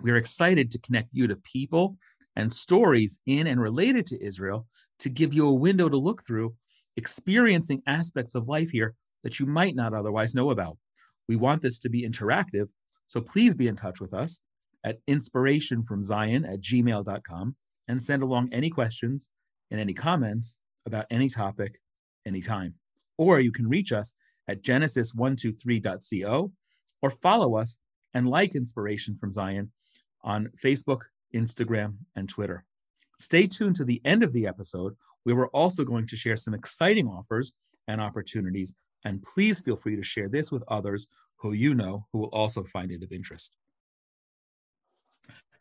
we are excited to connect you to people and stories in and related to Israel to give you a window to look through, experiencing aspects of life here that you might not otherwise know about. We want this to be interactive, so please be in touch with us at inspirationfromzion at gmail.com and send along any questions and any comments about any topic anytime. Or you can reach us at genesis123.co or follow us and like Inspiration from Zion on Facebook, Instagram, and Twitter. Stay tuned to the end of the episode, where we're also going to share some exciting offers and opportunities. And please feel free to share this with others who you know who will also find it of interest.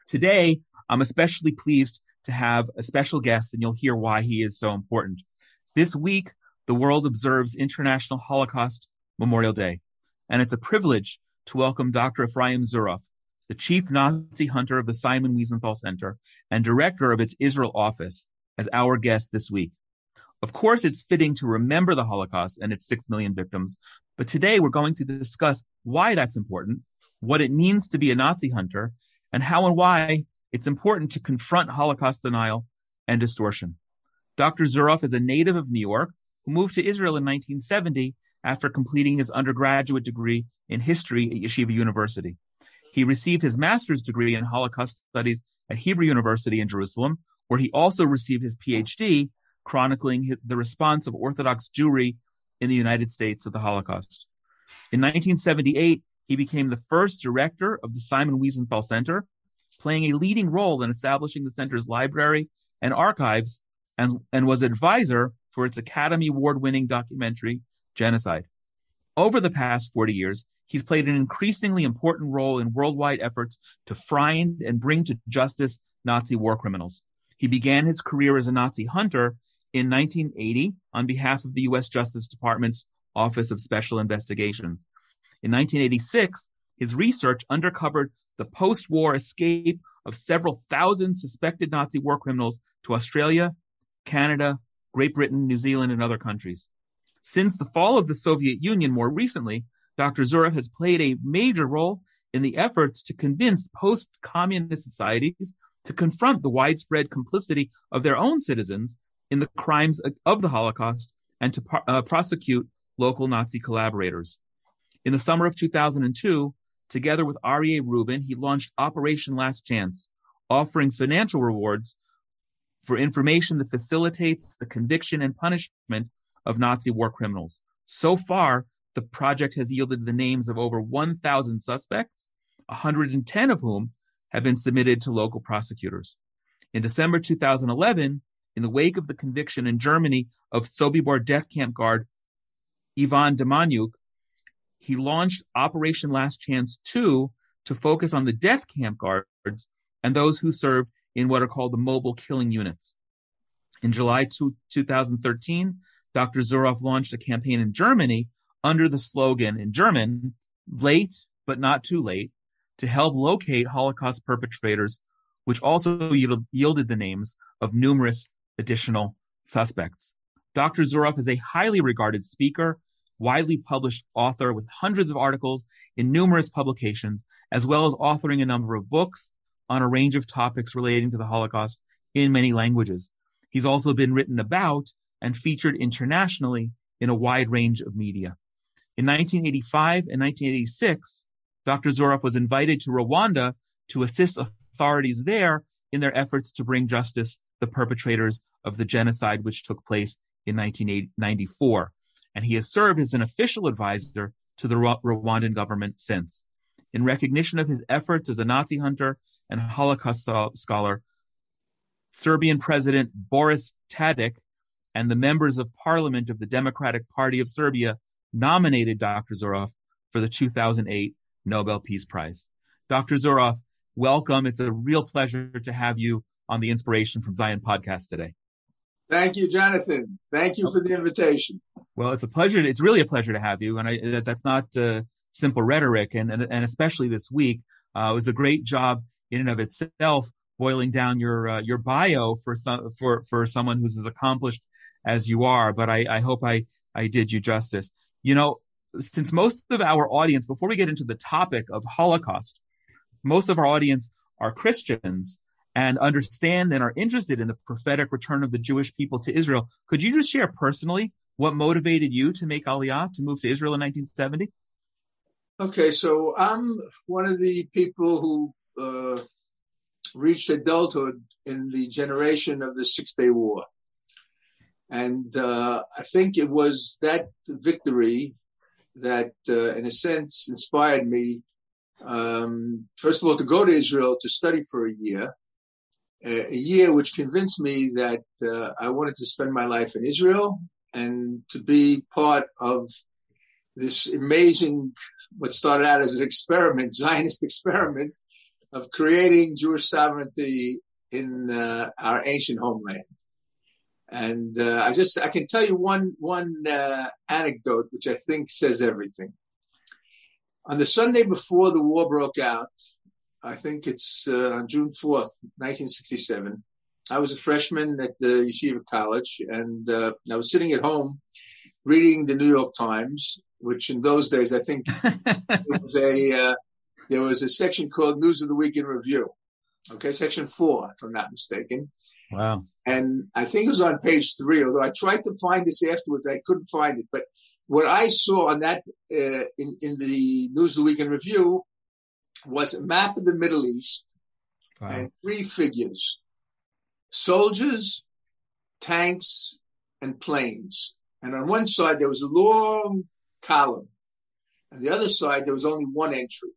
Today, I'm especially pleased to have a special guest, and you'll hear why he is so important. This week, the world observes International Holocaust Memorial Day, and it's a privilege to welcome Dr. Efraim Zuroff, the chief Nazi hunter of the Simon Wiesenthal Center and director of its Israel office, as our guest this week. Of course, it's fitting to remember the Holocaust and its six million victims, but today we're going to discuss why that's important, what it means to be a Nazi hunter, and how and why it's important to confront Holocaust denial and distortion. Dr. Zuroff is a native of New York who moved to Israel in 1970 after completing his undergraduate degree in history at Yeshiva University. He received his master's degree in Holocaust studies at Hebrew University in Jerusalem, where he also received his PhD, chronicling the response of Orthodox Jewry in the United States to the Holocaust. In 1978, he became the first director of the Simon Wiesenthal Center, playing a leading role in establishing the center's library and archives, and, and was advisor for its Academy Award winning documentary, Genocide. Over the past 40 years, he's played an increasingly important role in worldwide efforts to find and bring to justice Nazi war criminals. He began his career as a Nazi hunter in 1980 on behalf of the U.S. Justice Department's Office of Special Investigations. In 1986, his research uncovered the post war escape of several thousand suspected Nazi war criminals to Australia, Canada, Great Britain, New Zealand, and other countries. Since the fall of the Soviet Union more recently, Dr. Zuroff has played a major role in the efforts to convince post communist societies to confront the widespread complicity of their own citizens in the crimes of the Holocaust and to uh, prosecute local Nazi collaborators. In the summer of 2002, together with Aryeh Rubin, he launched Operation Last Chance, offering financial rewards for information that facilitates the conviction and punishment of Nazi war criminals. So far, the project has yielded the names of over 1,000 suspects, 110 of whom have been submitted to local prosecutors. In December 2011, in the wake of the conviction in Germany of Sobibor death camp guard Ivan Demjanjuk, he launched Operation Last Chance 2 to focus on the death camp guards and those who served in what are called the mobile killing units. In July 2013, Dr. Zuroff launched a campaign in Germany under the slogan in German, late but not too late, to help locate Holocaust perpetrators, which also yielded the names of numerous additional suspects. Dr. Zuroff is a highly regarded speaker, widely published author with hundreds of articles in numerous publications, as well as authoring a number of books on a range of topics relating to the Holocaust in many languages. He's also been written about and featured internationally in a wide range of media. In 1985 and 1986, Dr. Zuroff was invited to Rwanda to assist authorities there in their efforts to bring justice the perpetrators of the genocide which took place in 1994. And he has served as an official advisor to the Rwandan government since. In recognition of his efforts as a Nazi hunter and Holocaust scholar, Serbian President Boris Tadic and the members of parliament of the Democratic Party of Serbia nominated Dr. Zuroff for the 2008 Nobel Peace Prize. Dr. Zuroff, welcome. It's a real pleasure to have you on the Inspiration from Zion podcast today. Thank you, Jonathan. Thank you for the invitation. Well, it's a pleasure. It's really a pleasure to have you. And I, that's not uh, simple rhetoric. And, and, and especially this week, uh, it was a great job in and of itself, boiling down your, uh, your bio for some, for, for someone who's as accomplished as you are. But I, I hope I, I did you justice. You know, since most of our audience, before we get into the topic of Holocaust, most of our audience are Christians and understand and are interested in the prophetic return of the Jewish people to Israel. Could you just share personally what motivated you to make Aliyah to move to Israel in 1970? Okay, so I'm one of the people who uh, reached adulthood in the generation of the Six Day War. And uh, I think it was that victory that, uh, in a sense, inspired me, um, first of all, to go to Israel to study for a year, a year which convinced me that uh, I wanted to spend my life in Israel and to be part of this amazing, what started out as an experiment, Zionist experiment of creating Jewish sovereignty in uh, our ancient homeland. And uh, I just I can tell you one one uh, anecdote which I think says everything. On the Sunday before the war broke out, I think it's uh, on June fourth, nineteen sixty seven. I was a freshman at the Yeshiva College, and uh, I was sitting at home reading the New York Times, which in those days I think was a uh, there was a section called News of the Week in Review. Okay, section four, if I'm not mistaken. Wow. And I think it was on page three, although I tried to find this afterwards, I couldn't find it. But what I saw on that uh, in in the News of the Week in Review was a map of the Middle East wow. and three figures: soldiers, tanks, and planes. And on one side there was a long column, and the other side there was only one entry.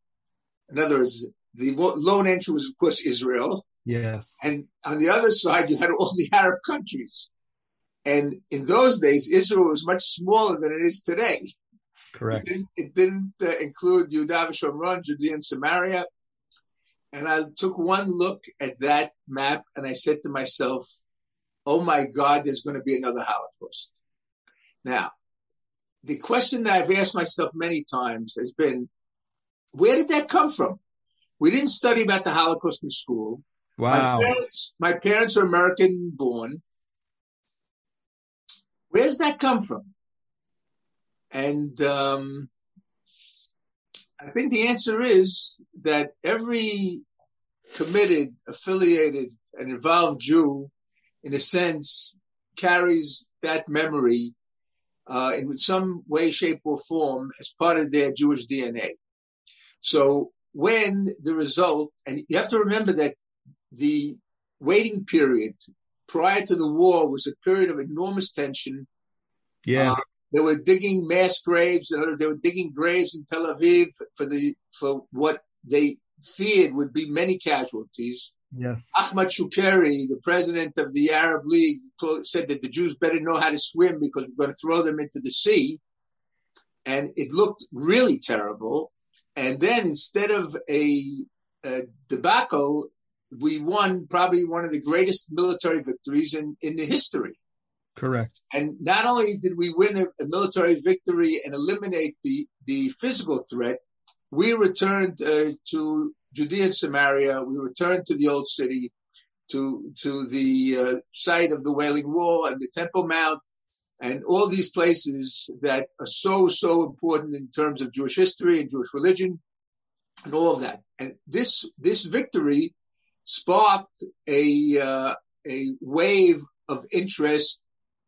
In other words, the lone entry was, of course, Israel. Yes. And on the other side, you had all the Arab countries. And in those days, Israel was much smaller than it is today. Correct. It didn't, it didn't uh, include Yudav Shomron, Judea and Samaria. And I took one look at that map and I said to myself, oh my God, there's going to be another Holocaust. Now, the question that I've asked myself many times has been, where did that come from? We didn't study about the Holocaust in school. Wow. My parents, my parents are American born. Where does that come from? And um, I think the answer is that every committed, affiliated, and involved Jew, in a sense, carries that memory uh, in some way, shape, or form as part of their Jewish DNA. So when the result, and you have to remember that the waiting period prior to the war was a period of enormous tension. Yes. Uh, they were digging mass graves, they were digging graves in Tel Aviv for the for what they feared would be many casualties. Yes. Ahmad Shukeri, the president of the Arab League, told, said that the Jews better know how to swim because we're going to throw them into the sea. And it looked really terrible. And then instead of a, a debacle, we won probably one of the greatest military victories in, in the history. Correct. And not only did we win a, a military victory and eliminate the, the physical threat, we returned uh, to Judea and Samaria. We returned to the old city, to to the uh, site of the Wailing Wall and the Temple Mount, and all these places that are so so important in terms of Jewish history and Jewish religion, and all of that. And this this victory sparked a uh, a wave of interest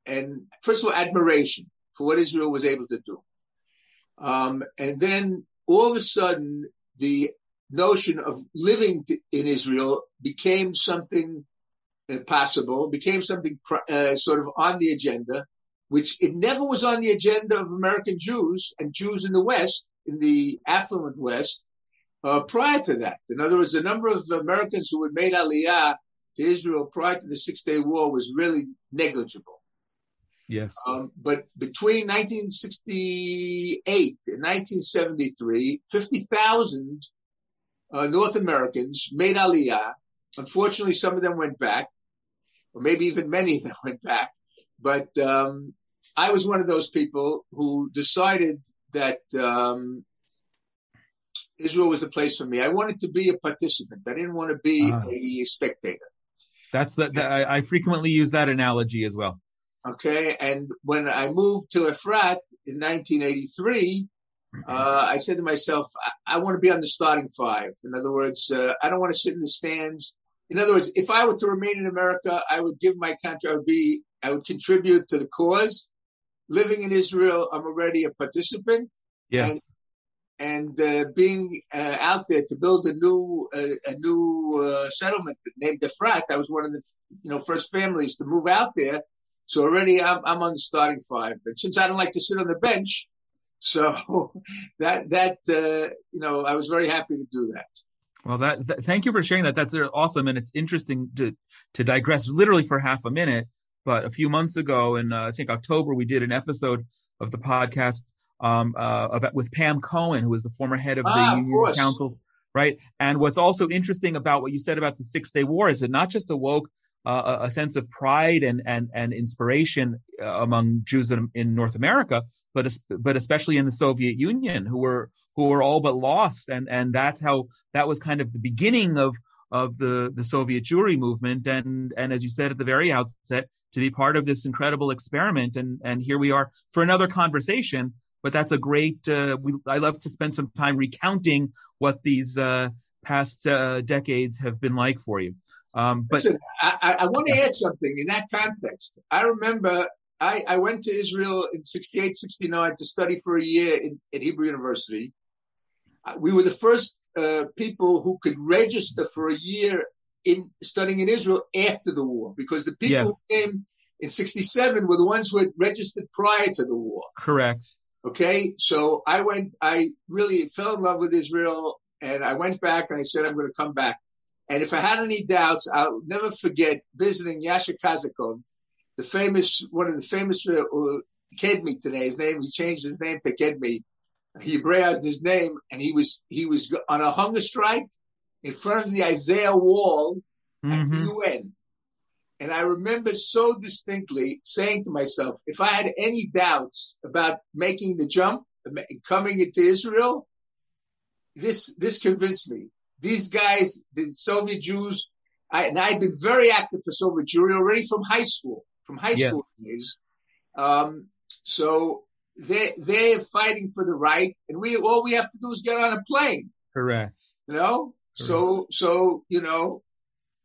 and first of all admiration for what Israel was able to do, um, and then all of a sudden the notion of living in Israel became something uh, possible, became something uh, sort of on the agenda, which it never was on the agenda of American Jews and Jews in the West, in the affluent West, uh, prior to that. In other words, the number of Americans who had made Aliyah to Israel prior to the Six Day War was really negligible. Yes. Um, but between 1968 and 1973, 50,000 uh, North Americans made Aliyah. Unfortunately, some of them went back, or maybe even many of them went back. But um, I was one of those people who decided that um, Israel was the place for me. I wanted to be a participant. I didn't want to be uh, a spectator. That's the, the I, I, frequently use that analogy as well. Okay, and when I moved to Efrat in 1983, uh, I said to myself, I, I, want to be on the starting five. In other words, uh, I don't want to sit in the stands. In other words, if I were to remain in America, I would give my country. I would be. I would contribute to the cause. Living in Israel, I'm already a participant. Yes and uh, being uh, out there to build a new uh, a new uh, settlement named Efrat. I was one of the you know first families to move out there. So already I'm, I'm on the starting five. And since I don't like to sit on the bench, so that that uh, you know I was very happy to do that. Well, that th- thank you for sharing that. That's awesome, and it's interesting to to digress literally for half a minute. But a few months ago, in uh, I think October, we did an episode of the podcast um, uh, about with Pam Cohen, who was the former head of the ah, Union of Council, right? And what's also interesting about what you said about the Six Day War is it not just awoke uh, a sense of pride and and and inspiration uh, among Jews in, in, North America, but but especially in the Soviet Union, who were who were all but lost, and and that's how that was kind of the beginning of of the the Soviet Jewry movement, and and as you said at the very outset, to be part of this incredible experiment, and and here we are for another conversation but that's a great. Uh, we, I love to spend some time recounting what these uh, past uh, decades have been like for you. Um, but Listen, I, I, want to add something in that context. I remember I, I went to Israel in 68, 69 to study for a year in, at Hebrew University. Uh, we were the first uh, people who could register for a year in studying in Israel after the war because the people yes. who came in 67 were the ones who had registered prior to the war. Correct. Okay, so I went, I really fell in love with Israel and I went back and I said, I'm going to come back. And if I had any doubts, I'll never forget visiting Yasha Kazakov, the famous, one of the famous uh, Kedmi today. His name, he changed his name to Kedmi. He Hebraized his name and he was, he was on a hunger strike in front of the Isaiah wall mm-hmm. at the UN. And I remember so distinctly saying to myself, if I had any doubts about making the jump, coming into Israel, this, this convinced me. These guys, the Soviet Jews, I, and I'd been very active for Soviet Jewry already from high school, from high yes. school days. Um, so they, they're fighting for the right and we, all we have to do is get on a plane. Correct. You know? Correct. So, so, you know,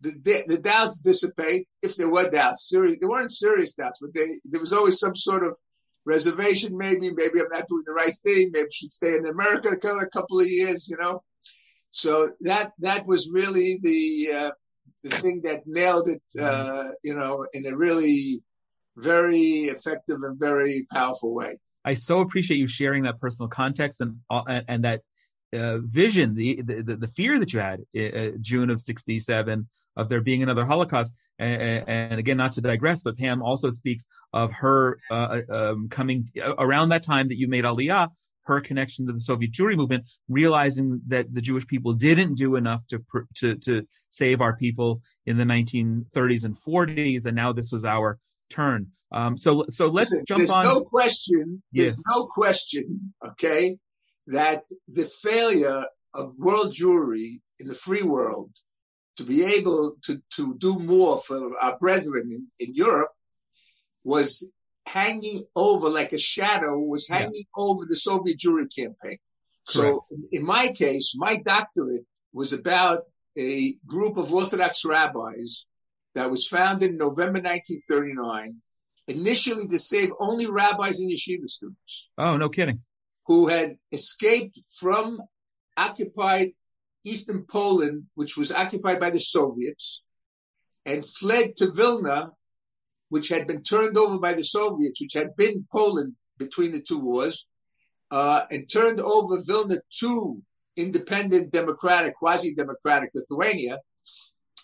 the, the doubts dissipate if there were doubts. Serious, there weren't serious doubts, but they, there was always some sort of reservation. Maybe, maybe I'm not doing the right thing. Maybe I should stay in America a couple of years. You know, so that that was really the uh, the thing that nailed it. Uh, you know, in a really very effective and very powerful way. I so appreciate you sharing that personal context and and, and that uh, vision, the, the the fear that you had uh, June of '67 of there being another Holocaust. And, and, again, not to digress, but Pam also speaks of her uh, uh um, coming around that time that you made Aliyah, her connection to the Soviet Jewry movement, realizing that the Jewish people didn't do enough to to to save our people in the 1930s and 40s, and now this was our turn. Um, so so let's Listen, jump there's on. There's no question. There's yes. no question. Okay, that the failure of world Jewry in the free world to be able to, to do more for our brethren in, in Europe was hanging over like a shadow was hanging yeah. over the Soviet Jewry campaign. Correct. So in my case, my doctorate was about a group of Orthodox rabbis that was founded in November 1939, initially to save only rabbis and yeshiva students. Oh, no kidding who had escaped from occupied eastern Poland, which was occupied by the Soviets, and fled to Vilna, which had been turned over by the Soviets, which had been Poland between the two wars, uh, and turned over Vilna to independent, democratic, quasi-democratic Lithuania,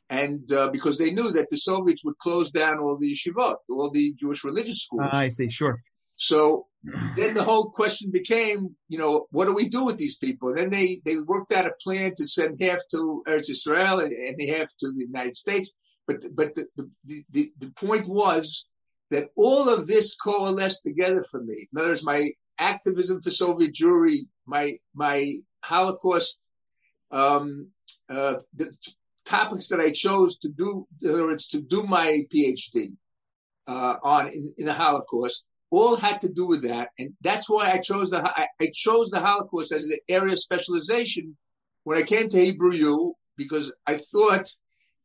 and uh, because they knew that the Soviets would close down all the yeshivot, all the Jewish religious schools. Uh, I see, sure. So then the whole question became, you know, what do we do with these people? Then they, they worked out a plan to send half to Eretz Israel and, and half to the United States. But, but the, the, the, the point was that all of this coalesced together for me. In other words, my activism for Soviet Jewry, my, my Holocaust, um, uh, the topics that I chose to do, in other words, to do my PhD, uh, on in, in the Holocaust, all had to do with that, and that's why I chose the I, I chose the Holocaust as the area of specialization when I came to Hebrew U because I thought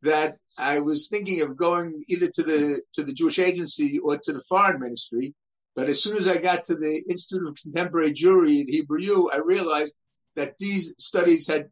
that I was thinking of going either to the to the Jewish Agency or to the Foreign Ministry. But as soon as I got to the Institute of Contemporary Jewry at Hebrew U, I realized that these studies had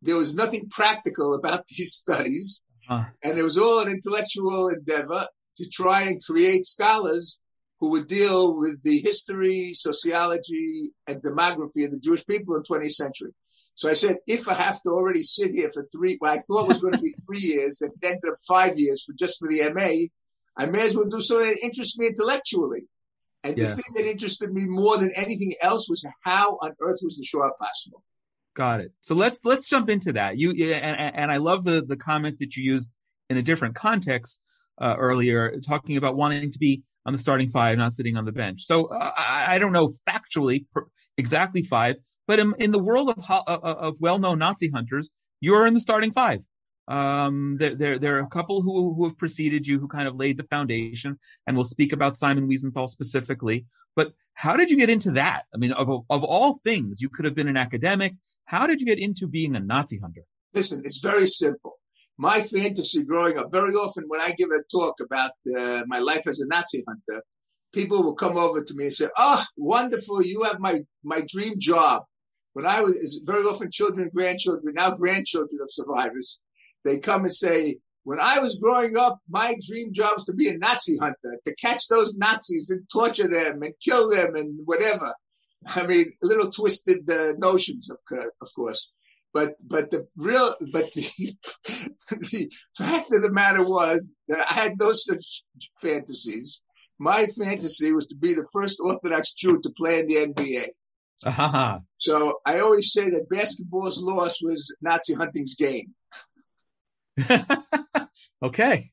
there was nothing practical about these studies, huh. and it was all an intellectual endeavor to try and create scholars who would deal with the history, sociology, and demography of the Jewish people in the 20th century. So I said, if I have to already sit here for three, what I thought was going to be three years, and ended up five years for just for the MA, I may as well do something that interests me intellectually. And the thing that interested me more than anything else was how on earth was the Shoah possible? Got it. So let's let's jump into that. You and, and I love the the comment that you used in a different context uh, earlier, talking about wanting to be on the starting five, not sitting on the bench. So uh, I, I, don't know factually per, exactly five, but in, in the world of, of, of well-known Nazi hunters, you're in the starting five. Um, there, there, there are a couple who, who have preceded you who kind of laid the foundation, and we'll speak about Simon Wiesenthal specifically. But how did you get into that? I mean, of, of all things, you could have been an academic. How did you get into being a Nazi hunter? Listen, it's very simple my fantasy growing up, very often when I give a talk about uh, my life as a Nazi hunter, people will come over to me and say, "Oh, wonderful! You have my my dream job." When I was very often children, grandchildren, now grandchildren of survivors, they come and say, "When I was growing up, my dream job was to be a Nazi hunter, to catch those Nazis and torture them and kill them and whatever." I mean, little twisted uh, notions, of, of course. But but the real but the, the fact of the matter was that I had no such fantasies. My fantasy was to be the first Orthodox Jew to play in the NBA. Uh-huh. So I always say that basketball's loss was Nazi hunting's gain. okay.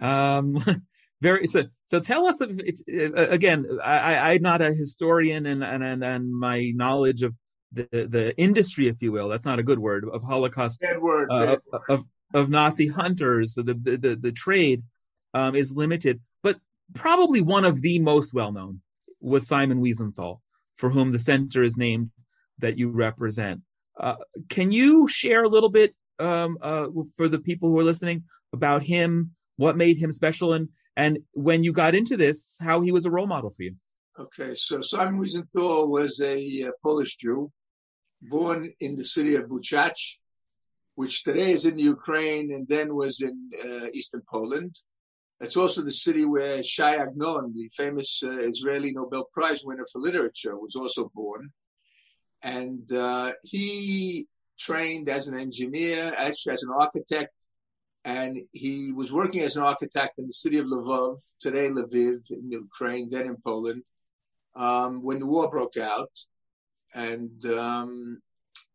Um, very so. So tell us. It's uh, again. I, I'm not a historian, and and and my knowledge of the the industry, if you will, that's not a good word, of Holocaust, bad word, uh, bad of, of, of Nazi hunters. So the the the, the trade um, is limited, but probably one of the most well known was Simon Wiesenthal, for whom the center is named that you represent. Uh, can you share a little bit um, uh, for the people who are listening about him, what made him special, and and when you got into this, how he was a role model for you? Okay, so Simon Wiesenthal was a uh, Polish Jew born in the city of Buchach, which today is in Ukraine and then was in uh, eastern Poland. It's also the city where Shai Agnon, the famous uh, Israeli Nobel Prize winner for literature, was also born. And uh, he trained as an engineer, actually as an architect, and he was working as an architect in the city of Lvov, today Lviv in Ukraine, then in Poland, um, when the war broke out and um,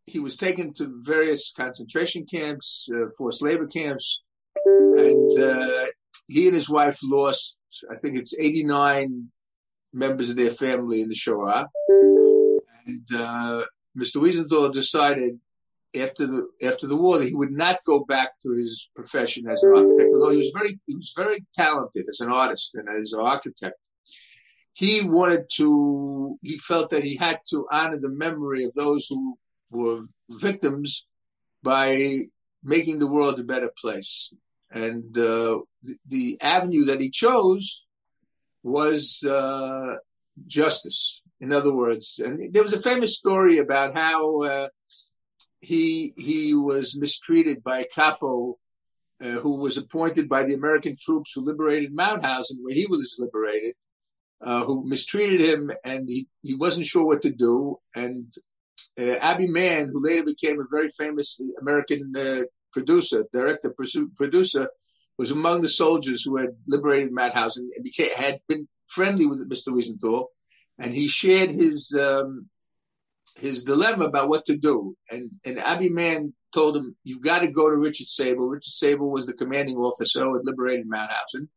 he was taken to various concentration camps, uh, forced labor camps, and uh, he and his wife lost, I think it's 89 members of their family in the Shoah. And uh, Mr. Wiesenthal decided after the after the war that he would not go back to his profession as an architect, although he was very he was very talented as an artist and as an architect he wanted to, he felt that he had to honor the memory of those who were victims by making the world a better place. And uh, the, the, avenue that he chose was uh, justice. In other words, and there was a famous story about how uh, he he was mistreated by a capo uh, who was appointed by the American troops who liberated Mauthausen, where he was liberated uh, who mistreated him, and he, he wasn't sure what to do. And uh, Abby Mann, who later became a very famous American uh, producer, director, producer, was among the soldiers who had liberated Mauthausen and became, had been friendly with Mr. Wiesenthal. and he shared his um, his dilemma about what to do. And and Abby Mann told him, "You've got to go to Richard Seibel. Richard Seibel was the commanding officer who had liberated Mauthausen,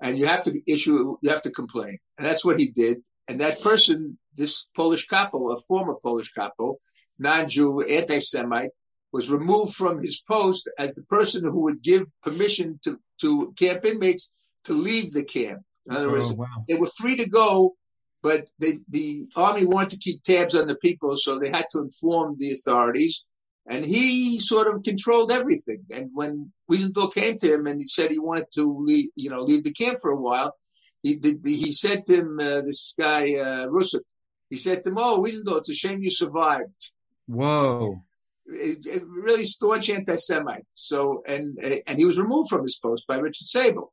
and you have to issue, you have to complain." And that's what he did. And that person, this Polish capo, a former Polish capo, non-Jew, anti-Semite, was removed from his post as the person who would give permission to, to camp inmates to leave the camp. In other words, oh, wow. they were free to go, but they, the army wanted to keep tabs on the people, so they had to inform the authorities. And he sort of controlled everything. And when Wiesenthal came to him and he said he wanted to leave, you know, leave the camp for a while, he he said to him, uh, this guy uh, Rusuk, he said to him, "Oh, Wiesenthal, it's a shame you survived." Whoa! It, it really staunch anti-Semite. So, and and he was removed from his post by Richard Seibel.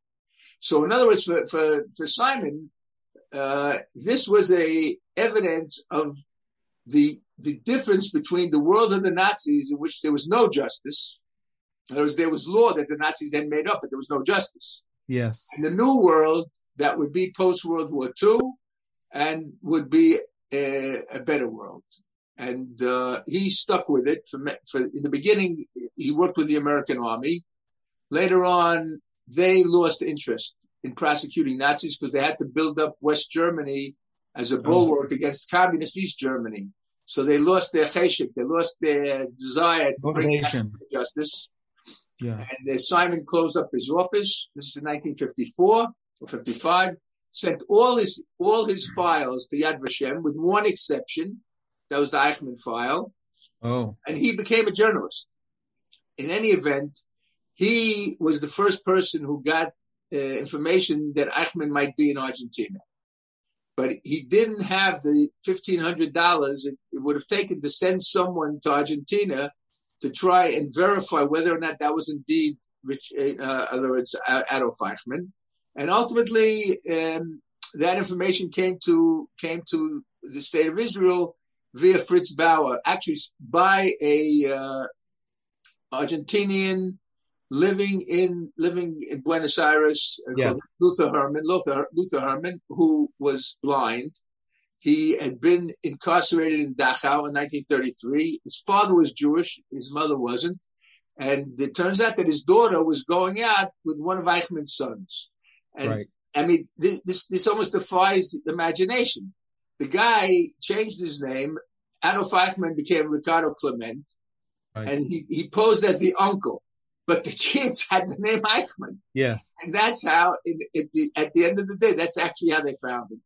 So, in other words, for for, for Simon, uh, this was a evidence of the the difference between the world of the Nazis, in which there was no justice. There was there was law that the Nazis had made up, but there was no justice. Yes. In the new world, that would be post World War II, and would be a, a better world. And uh, he stuck with it. For, for in the beginning, he worked with the American Army. Later on, they lost interest in prosecuting Nazis because they had to build up West Germany as a bulwark oh. against communist East Germany. So they lost their cheshik, they lost their desire to Motivation. bring justice. Yeah. And Simon closed up his office. This is in 1954 or 55. Sent all his all his files to Yad Vashem with one exception. That was the Eichmann file. Oh. And he became a journalist. In any event, he was the first person who got uh, information that Eichmann might be in Argentina. But he didn't have the $1,500 it, it would have taken to send someone to Argentina to try and verify whether or not that was indeed Rich, uh, other words, Adolf Eichmann. And ultimately, um, that information came to came to the state of Israel via Fritz Bauer, actually by a uh, Argentinian living in living in Buenos Aires, uh, yes. Lothar Hermann, Lothar, Lothar Hermann, who was blind. He had been incarcerated in Dachau in 1933. His father was Jewish, his mother wasn't. And it turns out that his daughter was going out with one of Eichmann's sons. And right. I mean, this, this, this almost defies imagination. The guy changed his name. Adolf Eichmann became Ricardo Klement. Right. And he, he posed as the uncle but the kids had the name Eichmann. Yes. And that's how, at the end of the day, that's actually how they found him.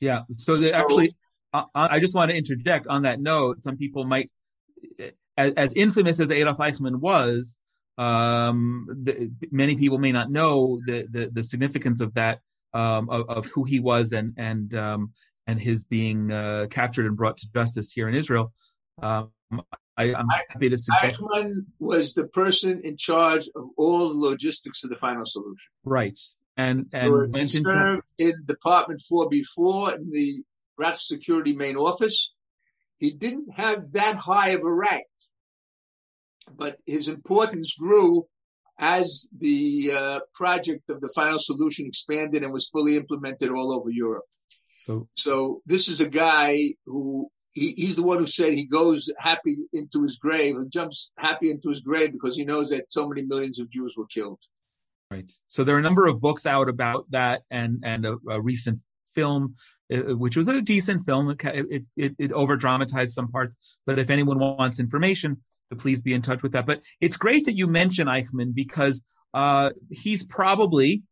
Yeah. So, so actually, uh, uh, I just want to interject on that note. Some people might, as, as infamous as Adolf Eichmann was, um, the, many people may not know the, the, the significance of that, um, of, of, who he was and, and, um, and his being uh, captured and brought to justice here in Israel. Um, I, am happy to suggest. Eichmann was the person in charge of all the logistics of the final solution. Right. And, and he served in Department 4B4 in the Reich Security Main Office. He didn't have that high of a rank, but his importance grew as the uh, project of the final solution expanded and was fully implemented all over Europe. So, so this is a guy who he, he's the one who said he goes happy into his grave and jumps happy into his grave because he knows that so many millions of Jews were killed. Right. So there are a number of books out about that, and and a, a recent film, uh, which was a decent film. It it, it over dramatized some parts, but if anyone wants information, please be in touch with that. But it's great that you mention Eichmann because uh, he's probably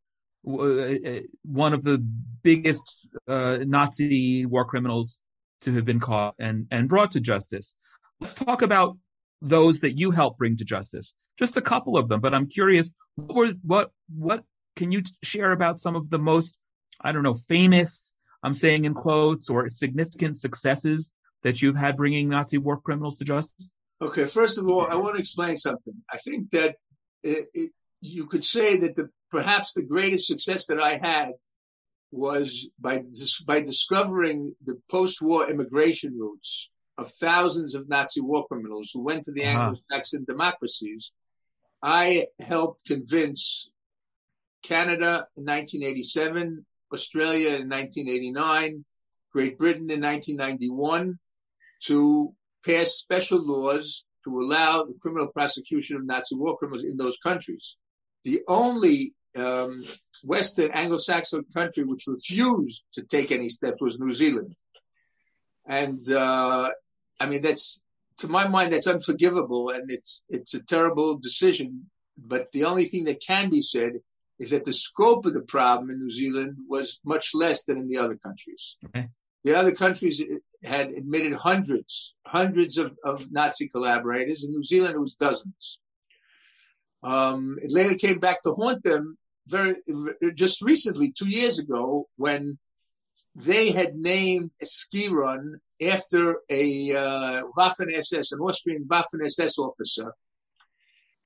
uh, uh, one of the biggest uh, Nazi war criminals to have been caught and, and brought to justice. Let's talk about those that you helped bring to justice. Just a couple of them, but I'm curious, what were, what, what can you share about some of the most, I don't know, famous, I'm saying in quotes, or significant successes that you've had bringing Nazi war criminals to justice? Okay, first of all, I want to explain something. I think that it, it, you could say that the perhaps the greatest success that I had was by by discovering the post-war immigration routes of thousands of Nazi war criminals who went to the uh-huh. Anglo-Saxon democracies. I helped convince Canada in 1987, Australia in 1989, Great Britain in 1991 to pass special laws to allow the criminal prosecution of Nazi war criminals in those countries. The only um, Western Anglo-Saxon country which refused to take any steps was New Zealand. And uh, I mean, that's to my mind, that's unforgivable, and it's it's a terrible decision. But the only thing that can be said is that the scope of the problem in New Zealand was much less than in the other countries. Okay. The other countries had admitted hundreds, hundreds of, of Nazi collaborators. In New Zealand, it was dozens. Um, it later came back to haunt them very just recently, two years ago, when they had named a ski run after a uh, Waffen SS, an Austrian Waffen SS officer,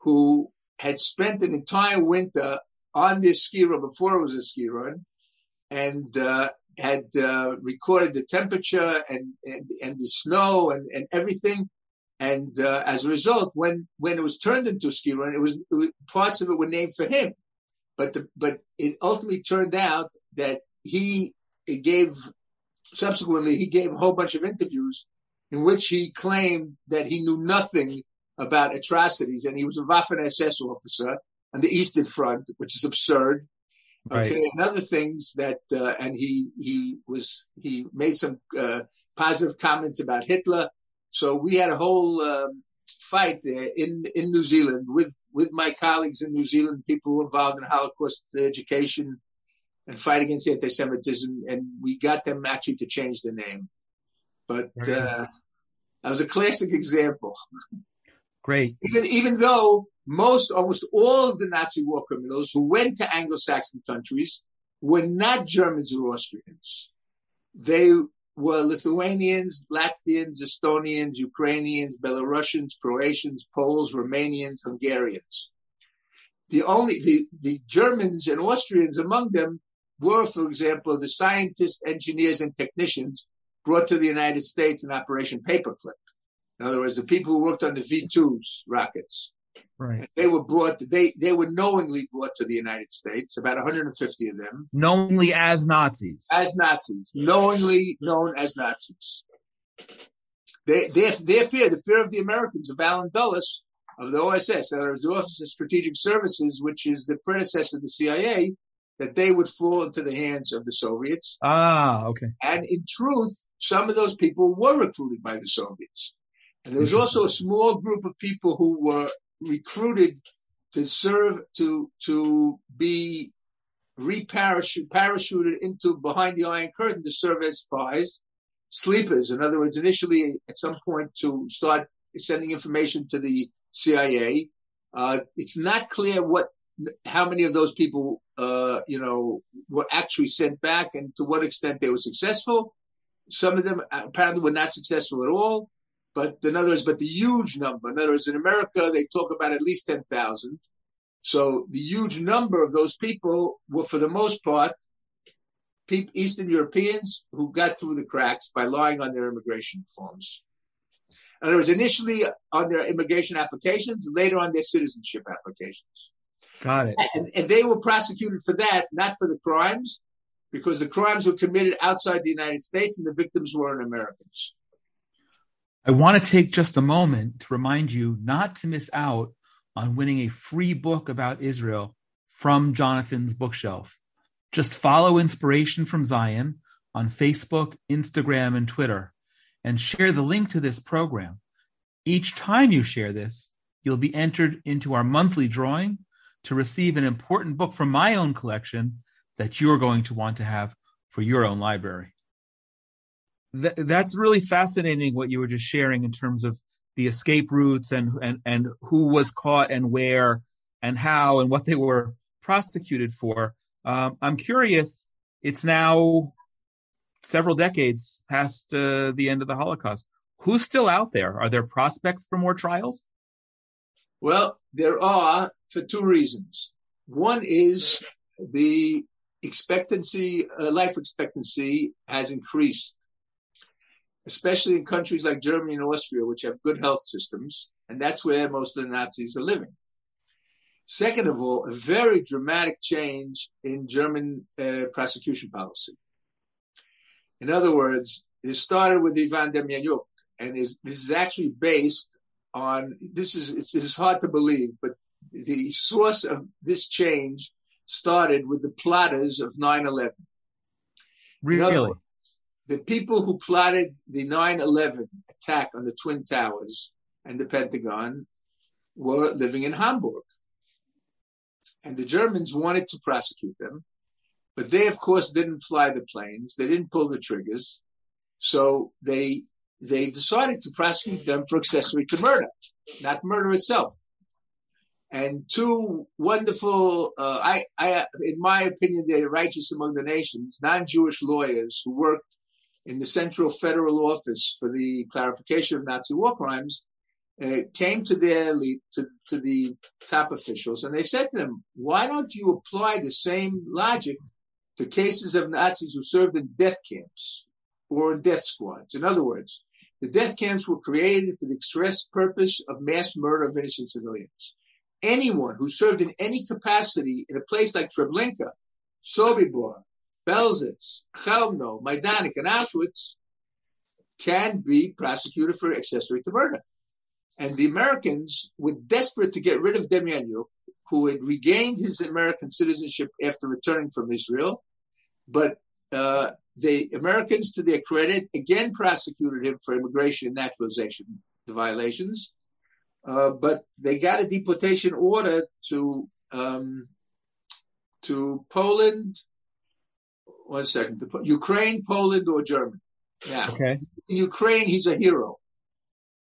who had spent an entire winter on this ski run before it was a ski run, and uh, had uh, recorded the temperature and, and, and the snow and, and everything. And uh, as a result, when when it was turned into a ski run, it was, it was parts of it were named for him. But the, but it ultimately turned out that he gave subsequently he gave a whole bunch of interviews in which he claimed that he knew nothing about atrocities and he was a Waffen SS officer on the Eastern Front, which is absurd. Right. Okay, and other things that, uh, and he he was he made some uh, positive comments about Hitler. So we had a whole um, fight there in in New Zealand with with my colleagues in New Zealand, people who were involved in Holocaust education and fight against anti-Semitism, and we got them actually to change the name. But uh, that was a classic example. Great. Even even though most, almost all of the Nazi war criminals who went to Anglo-Saxon countries were not Germans or Austrians. They were Lithuanians, Latvians, Estonians, Ukrainians, Belarusians, Croatians, Poles, Romanians, Hungarians. The only the, the Germans and Austrians among them were, for example, the scientists, engineers, and technicians brought to the United States in Operation Paperclip. In other words, the people who worked on the V2s rockets. Right. They were brought. They they were knowingly brought to the United States. About 150 of them. Knowingly as Nazis. As Nazis, knowingly known as Nazis. They, their, their fear, the fear of the Americans, of Allen Dulles, of the OSS, or the Office of Strategic Services, which is the predecessor of the CIA, that they would fall into the hands of the Soviets. Ah, okay. And in truth, some of those people were recruited by the Soviets. And there was also a small group of people who were recruited to serve to to be reparachuted into behind the Iron Curtain to serve as spies, sleepers. In other words, initially at some point to start sending information to the CIA. Uh, it's not clear what how many of those people uh, you know were actually sent back and to what extent they were successful. Some of them apparently were not successful at all. But in other words, but the huge number, in other words, in America, they talk about at least 10,000. So the huge number of those people were, for the most part, Eastern Europeans who got through the cracks by lying on their immigration forms. In other words, initially on their immigration applications, later on their citizenship applications. Got it. And, and they were prosecuted for that, not for the crimes, because the crimes were committed outside the United States and the victims weren't Americans. I want to take just a moment to remind you not to miss out on winning a free book about Israel from Jonathan's bookshelf. Just follow Inspiration from Zion on Facebook, Instagram, and Twitter, and share the link to this program. Each time you share this, you'll be entered into our monthly drawing to receive an important book from my own collection that you're going to want to have for your own library th- that's really fascinating what you were just sharing in terms of the escape routes and and and who was caught and where and how and what they were prosecuted for. Um, I'm curious. It's now several decades past uh, the end of the Holocaust. Who's still out there? Are there prospects for more trials? Well, there are for two reasons. One is the expectancy, uh, life expectancy has increased especially in countries like Germany and Austria, which have good health systems, and that's where most of the Nazis are living. Second of all, a very dramatic change in German uh, prosecution policy. In other words, it started with Ivan Demjanjuk, and is, this is actually based on this is it's, it's hard to believe, but the source of this change started with the plotters of 9/11. Really, words, the people who plotted the 9/11 attack on the Twin Towers and the Pentagon were living in Hamburg, and the Germans wanted to prosecute them, but they, of course, didn't fly the planes. They didn't pull the triggers, so they they decided to prosecute them for accessory to murder, not murder itself. And two wonderful, uh, I, I, in my opinion, they're righteous among the nations, non-Jewish lawyers who worked in the Central Federal Office for the clarification of Nazi war crimes, uh, came to their lead, to, to the top officials, and they said to them, "Why don't you apply the same logic to cases of Nazis who served in death camps or in death squads? In other words, the death camps were created for the express purpose of mass murder of innocent civilians. Anyone who served in any capacity in a place like Treblinka, Sobibor, Belzec, Chelmno, Majdanek, and Auschwitz can be prosecuted for accessory to murder. And the Americans were desperate to get rid of Demjanjuk, who had regained his American citizenship after returning from Israel, but uh, the Americans, to their credit, again prosecuted him for immigration and naturalization violations, uh, but they got a deportation order to um, to Poland. One second, Ukraine, Poland, or Germany. Yeah. Okay. In Ukraine, he's a hero.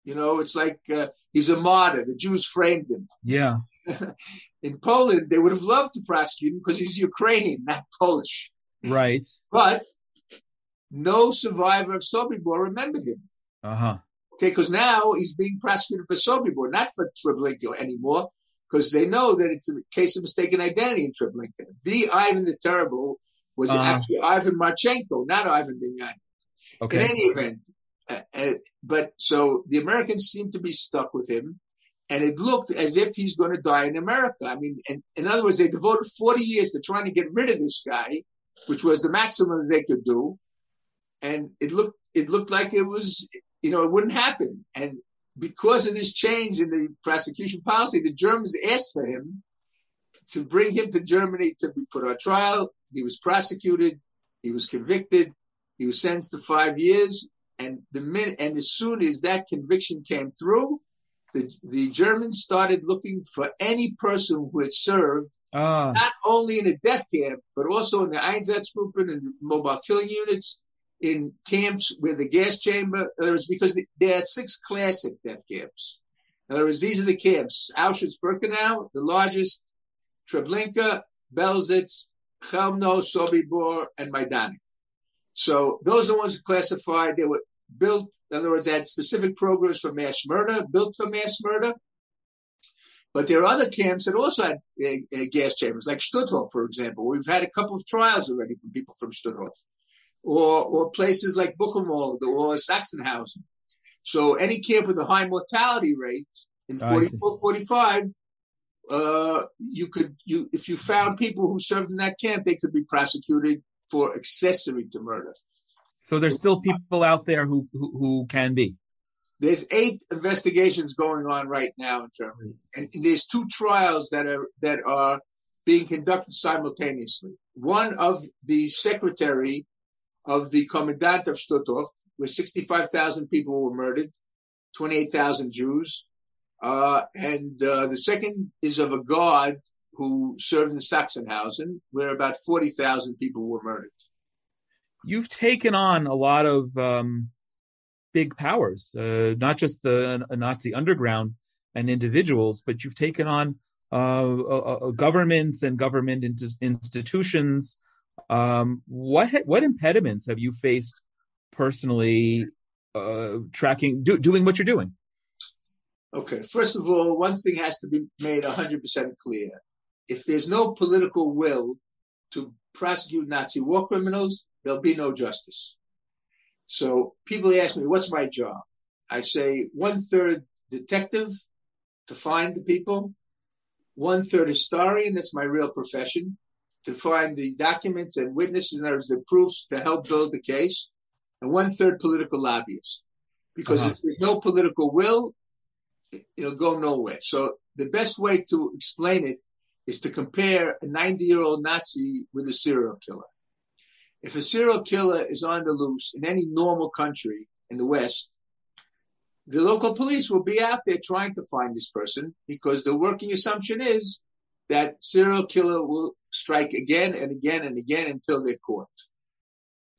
You know, it's like uh, he's a martyr. The Jews framed him. Yeah. In Poland, they would have loved to prosecute him because he's Ukrainian, not Polish. Right. But no survivor of Sobibor remembered him. Uh huh. Okay, because now he's being prosecuted for Sobibor, not for Treblinka anymore, because they know that it's a case of mistaken identity in Treblinka. The Ivan the Terrible was uh actually Ivan Marchenko, not Ivan Demyan. Okay. In any event, uh, uh, but so the Americans seem to be stuck with him, and it looked as if he's going to die in America. I mean, and, in other words, they devoted 40 years to trying to get rid of this guy, which was the maximum they could do and it looked it looked like it was you know it wouldn't happen and because of this change in the prosecution policy the germans asked for him to bring him to germany to be put on trial he was prosecuted he was convicted he was sentenced to five years and the minute and as soon as that conviction came through the, the Germans started looking for any person who had served uh. not only in a death camp, but also in the Einsatzgruppen and mobile killing units, in camps where the gas chamber, is because there are six classic death camps. In other words, these are the camps, Auschwitz-Birkenau, the largest, Treblinka, Belzec, Chelmno, Sobibor, and Majdanek. So those are the ones classified. They were built, in other words, they had specific programs for mass murder, built for mass murder. But there are other camps that also had uh, uh, gas chambers, like Stutthof, for example. We've had a couple of trials already from people from Stutthof or, or places like Buchenwald or Sachsenhausen. So any camp with a high mortality rate in 44, 45, uh, you could, you, if you found people who served in that camp, they could be prosecuted for accessory to murder. So there's still people out there who, who, who can be. There's eight investigations going on right now in Germany, and, there's two trials that are that are being conducted simultaneously. One of the secretary of the commandant of Stutthof, where 65,000 people were murdered, 28,000 Jews. Uh, and uh, the second is of a guard who served in Sachsenhausen, where about 40,000 people were murdered. You've taken on a lot of um, big powers, uh, not just the Nazi underground and individuals, but you've taken on uh, governments and government institutions um, what what impediments have you faced personally uh, tracking do, doing what you're doing? Okay, first of all, one thing has to be made 100% clear. If there's no political will to prosecute Nazi war criminals, there'll be no justice. So people ask me, what's my job? I say one third detective to find the people, one third historian, that's my real profession, to find the documents and witnesses and there's the proofs to help build the case. and one third political lobbyist. Because uh-huh. if there's no political will, it'll go nowhere. So the best way to explain it is to compare a 90 year old Nazi with a serial killer. If a serial killer is on the loose in any normal country in the West, the local police will be out there trying to find this person because the working assumption is that serial killer will strike again and again and again until they're caught.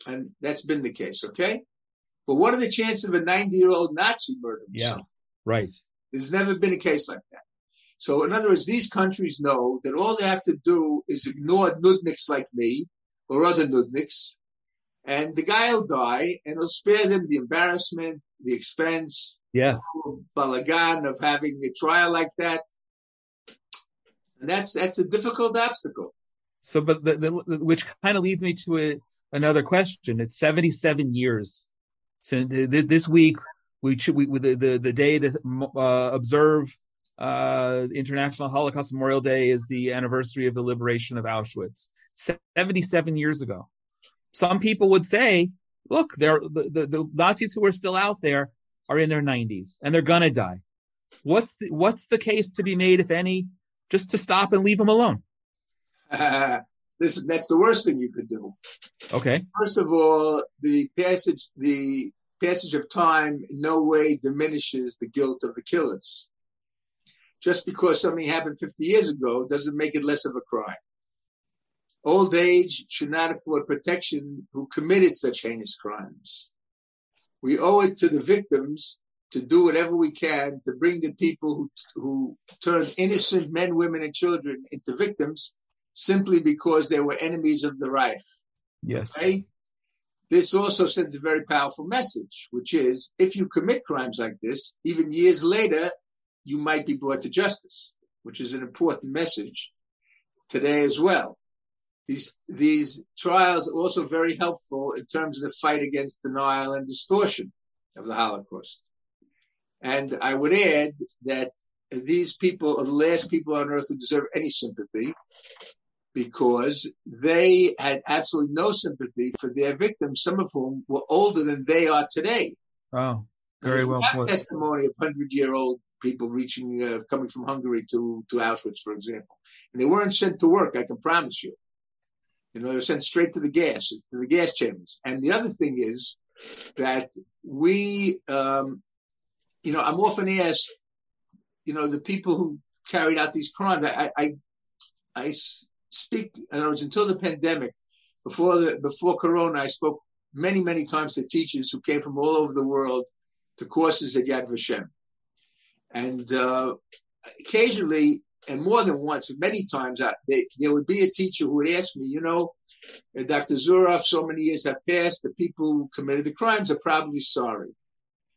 And that's been the case, okay? But what are the chances of a 90 year old Nazi murdering Yeah, right. There's never been a case like that. So, in other words, these countries know that all they have to do is ignore nudniks like me or other nudniks, and the guy will die, and it'll spare them the embarrassment, the expense, yes, the balagan of having a trial like that. And that's that's a difficult obstacle. So, but the, the, which kind of leads me to a, another question. It's 77 years. So this week we should we the the, the day to uh, observe uh, International Holocaust Memorial Day is the anniversary of the liberation of Auschwitz, 77 years ago. Some people would say, look, the, the, the Nazis who are still out there are in their 90s and they're gonna die. What's the, what's the case to be made, if any, just to stop and leave them alone? Uh, this, that's the worst thing you could do. Okay. First of all, the passage, the passage of time in no way diminishes the guilt of the killers. Just because something happened 50 years ago doesn't make it less of a crime. Old age should not afford protection who committed such heinous crimes. We owe it to the victims to do whatever we can to bring the people who, who turned innocent men, women, and children into victims simply because they were enemies of the Reich. Yes. Okay? This also sends a very powerful message, which is if you commit crimes like this, even years later, you might be brought to justice, which is an important message today as well. These, these trials are also very helpful in terms of the fight against denial and distortion of the Holocaust. And I would add that these people are the last people on earth who deserve any sympathy because they had absolutely no sympathy for their victims, some of whom were older than they are today. Oh, very well put. testimony of hundred-year-old people reaching, uh, coming from Hungary to to Auschwitz, for example, and they weren't sent to work. I can promise you. You know, they were sent straight to the gas, to the gas chambers. And the other thing is that we, um, you know, I'm often asked, you know, the people who carried out these crimes. I, I, I speak, in other words, until the pandemic, before the before Corona, I spoke many, many times to teachers who came from all over the world to courses at Yad Vashem, and uh, occasionally, and more than once, many times, I, they, there would be a teacher who would ask me, you know, uh, Dr. Zuroff, so many years have passed. The people who committed the crimes are probably sorry.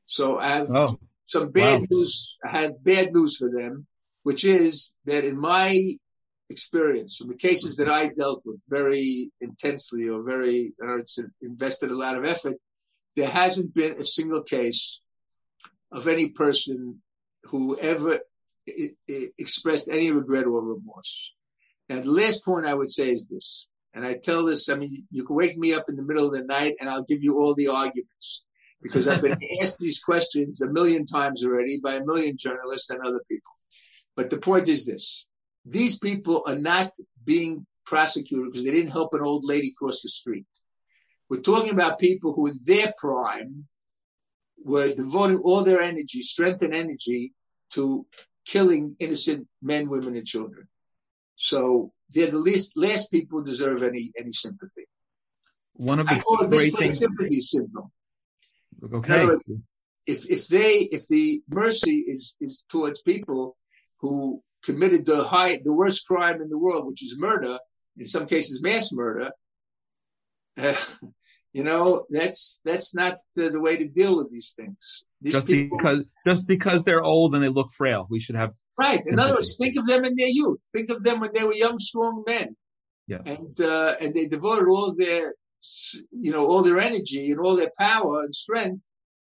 So I have oh, some bad wow. news. I have bad news for them, which is that in my experience from the cases that I dealt with very intensely or very or invested a lot of effort, there hasn't been a single case of any person who ever I- I expressed any regret or remorse. Now, the last point I would say is this, and I tell this, I mean, you can wake me up in the middle of the night and I'll give you all the arguments because I've been asked these questions a million times already by a million journalists and other people. But the point is this these people are not being prosecuted because they didn't help an old lady cross the street. We're talking about people who, in their prime, were devoting all their energy, strength, and energy to killing innocent men, women, and children. So they're the least last people who deserve any any sympathy. One of the I call it great things. sympathy syndrome. Okay. Words, if if they if the mercy is is towards people who committed the high, the worst crime in the world, which is murder, in some cases mass murder, uh, you know, that's that's not uh, the way to deal with these things. These just people, because just because they're old and they look frail, we should have right. Sympathy. In other words, think of them in their youth. Think of them when they were young, strong men. Yeah. And uh, and they devoted all their you know all their energy and all their power and strength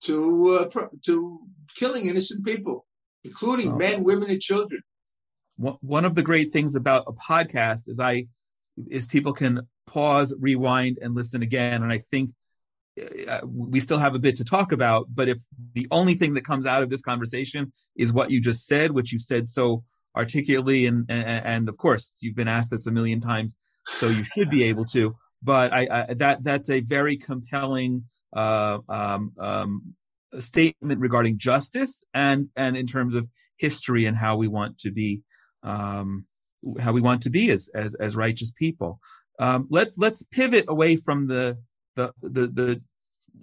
to uh, to killing innocent people, including oh. men, women, and children one of the great things about a podcast is I is people can pause, rewind, and listen again. And I think uh, we still have a bit to talk about. But if the only thing that comes out of this conversation is what you just said, which you said so articulately, and and, and of course you've been asked this a million times, so you should be able to. But I, I that that's a very compelling uh, um, um, statement regarding justice and and in terms of history and how we want to be um, how we want to be as as, as righteous people. Um, let let's pivot away from the the the, the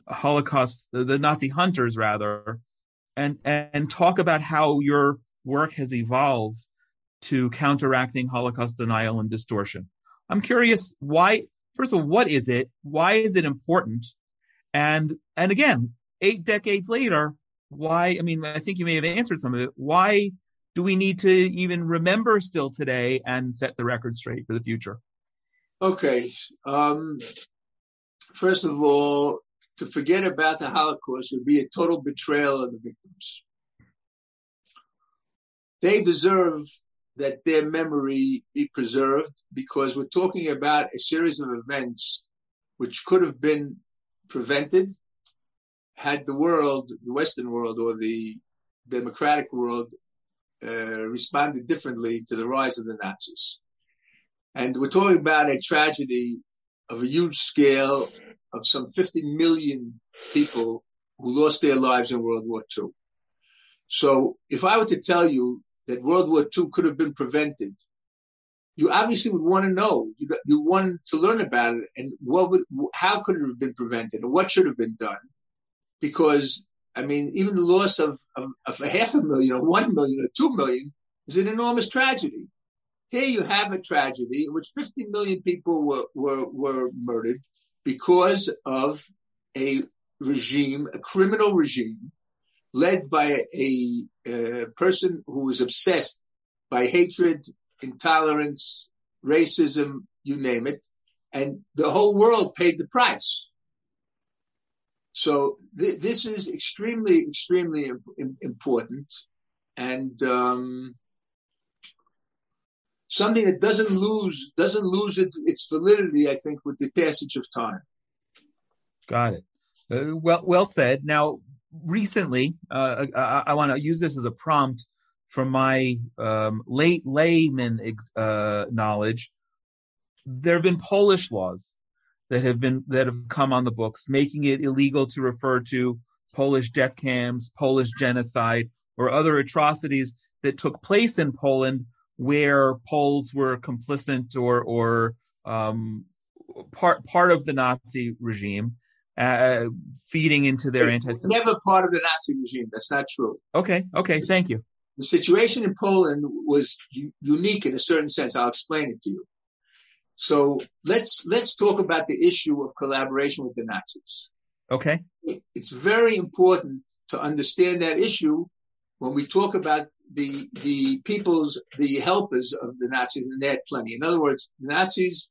Holocaust, the, the Nazi hunters rather, and and talk about how your work has evolved to counteracting Holocaust denial and distortion. I'm curious why. First of all, what is it? Why is it important? And and again, eight decades later, why? I mean, I think you may have answered some of it. Why do we need to even remember still today and set the record straight for the future? Okay. Um, first of all, to forget about the Holocaust would be a total betrayal of the victims. They deserve that their memory be preserved because we're talking about a series of events which could have been prevented had the world, the Western world or the democratic world, uh, responded differently to the rise of the Nazis. And we're talking about a tragedy of a huge scale of some 50 million people who lost their lives in World War II. So if I were to tell you that World War II could have been prevented, you obviously would want to know. You, you want to learn about it and what would, how could it have been prevented and what should have been done. Because, I mean, even the loss of, of, of a half a million or one million or two million is an enormous tragedy. Here you have a tragedy in which 50 million people were, were, were murdered because of a regime, a criminal regime, led by a, a person who was obsessed by hatred, intolerance, racism, you name it. And the whole world paid the price. So th- this is extremely, extremely imp- important. And, um, something that doesn't lose doesn't lose its, its validity. I think with the passage of time. Got it. Uh, well, well said. Now, recently, uh, I, I want to use this as a prompt from my um, late layman uh, knowledge. There have been Polish laws that have been that have come on the books, making it illegal to refer to Polish death camps, Polish genocide, or other atrocities that took place in Poland where Poles were complicit or or um, part part of the Nazi regime, uh, feeding into their anti. Never part of the Nazi regime. That's not true. Okay. Okay. Thank you. The situation in Poland was u- unique in a certain sense. I'll explain it to you. So let's let's talk about the issue of collaboration with the Nazis. Okay. It's very important to understand that issue when we talk about the the people's the helpers of the Nazis, and they had plenty. In other words, the Nazis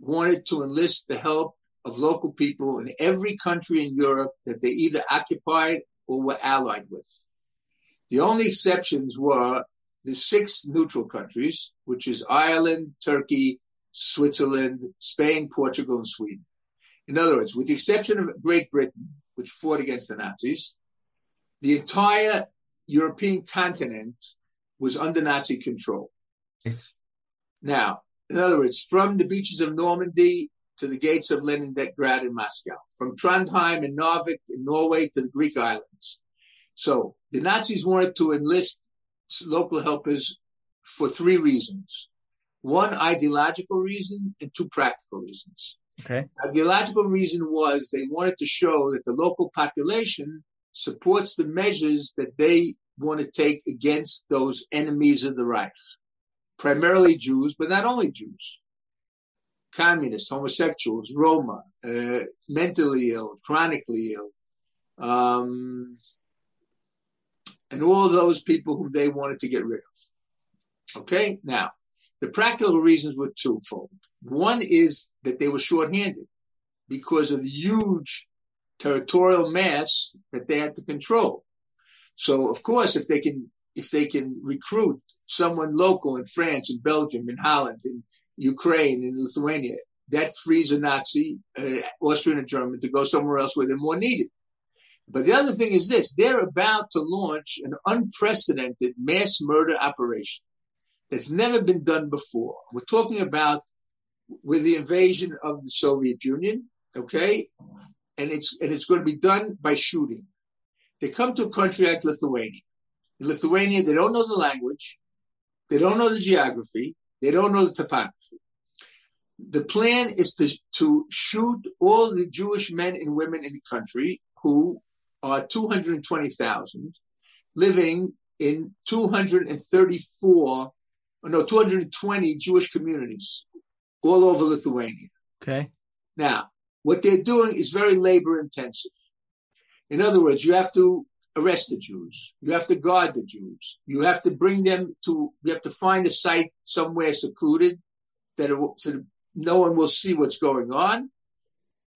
wanted to enlist the help of local people in every country in Europe that they either occupied or were allied with. The only exceptions were the six neutral countries, which is Ireland, Turkey, Switzerland, Spain, Portugal, and Sweden. In other words, with the exception of Great Britain, which fought against the Nazis, the entire European continent was under Nazi control. Yes. Now, in other words, from the beaches of Normandy to the gates of Leningrad and Moscow, from Trondheim and Narvik in Norway to the Greek islands. So the Nazis wanted to enlist local helpers for three reasons. One ideological reason and two practical reasons. Okay. Ideological reason was they wanted to show that the local population supports the measures that they want to take against those enemies of the Reich, primarily Jews, but not only Jews. Communists, homosexuals, Roma, uh, mentally ill, chronically ill, um, and all those people who they wanted to get rid of. Okay, now the practical reasons were twofold. One is that they were shorthanded because of the huge territorial mass that they had to control. So of course, if they can, if they can recruit someone local in France, in Belgium, in Holland, in Ukraine, in Lithuania, that frees a Nazi, uh, Austrian and German, to go somewhere else where they're more needed. But the other thing is this they're about to launch an unprecedented mass murder operation that's never been done before. We're talking about with the invasion of the Soviet Union, okay? And it's and it's going to be done by shooting. They come to a country like Lithuania. In Lithuania, they don't know the language, they don't know the geography, they don't know the topography. The plan is to, to shoot all the Jewish men and women in the country who are 220,000 living in 234, no, 220 Jewish communities all over Lithuania. Okay. Now, what they're doing is very labor intensive. In other words, you have to arrest the Jews. You have to guard the Jews. You have to bring them to, you have to find a site somewhere secluded that will, so no one will see what's going on.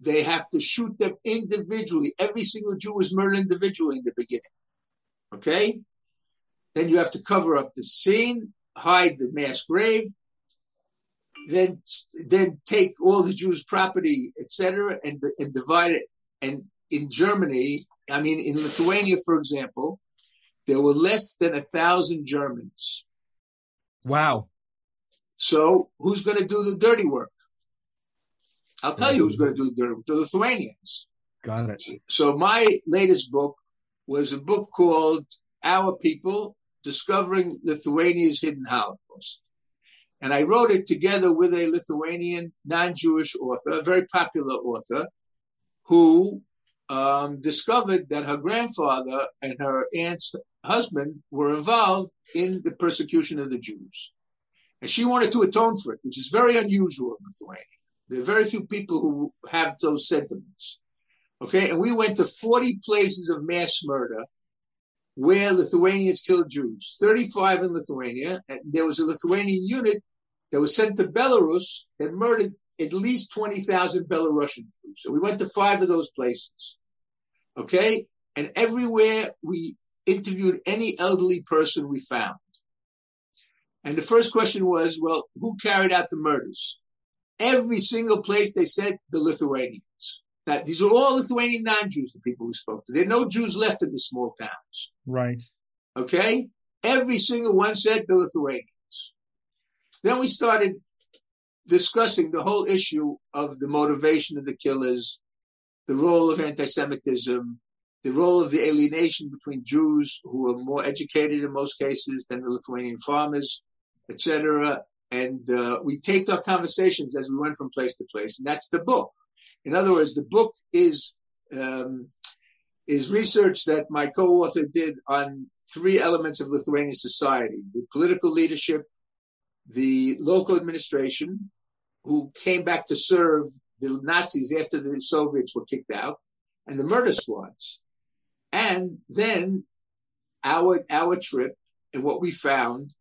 They have to shoot them individually. Every single Jew was murdered individually in the beginning. Okay? Then you have to cover up the scene, hide the mass grave, then then take all the Jews' property, etc., and and divide it. And in Germany, I mean in Lithuania, for example, there were less than a thousand Germans. Wow. So who's going to do the dirty work? I'll tell you who's going to do the dirty work. The Lithuanians. Got it. So my latest book was a book called Our People Discovering Lithuania's Hidden Holocaust. And I wrote it together with a Lithuanian non-Jewish author, a very popular author, who um, discovered that her grandfather and her aunt's husband were involved in the persecution of the Jews. And she wanted to atone for it, which is very unusual in Lithuania. There are very few people who have those sentiments. Okay, and we went to 40 places of mass murder where Lithuanians killed Jews. 35 in Lithuania. And there was a Lithuanian unit that was sent to Belarus that murdered at least 20,000 Belarusian Jews. So we went to five of those places. Okay, and everywhere we interviewed any elderly person we found. And the first question was, well, who carried out the murders? Every single place they said the Lithuanians. Now, these are all Lithuanian non-Jews, the people we spoke to. There are no Jews left in the small towns. Right. Okay? Every single one said the Lithuanians. Then we started discussing the whole issue of the motivation of the killers, the role of anti-Semitism, the role of the alienation between Jews who are more educated in most cases than the Lithuanian farmers, etc. And uh, we taped our conversations as we went from place to place, and that's the book. In other words, the book is um, is research that my co-author did on three elements of Lithuanian society: the political leadership, the local administration, who came back to serve the Nazis after the Soviets were kicked out, and the murder squads, and then our our trip and what we found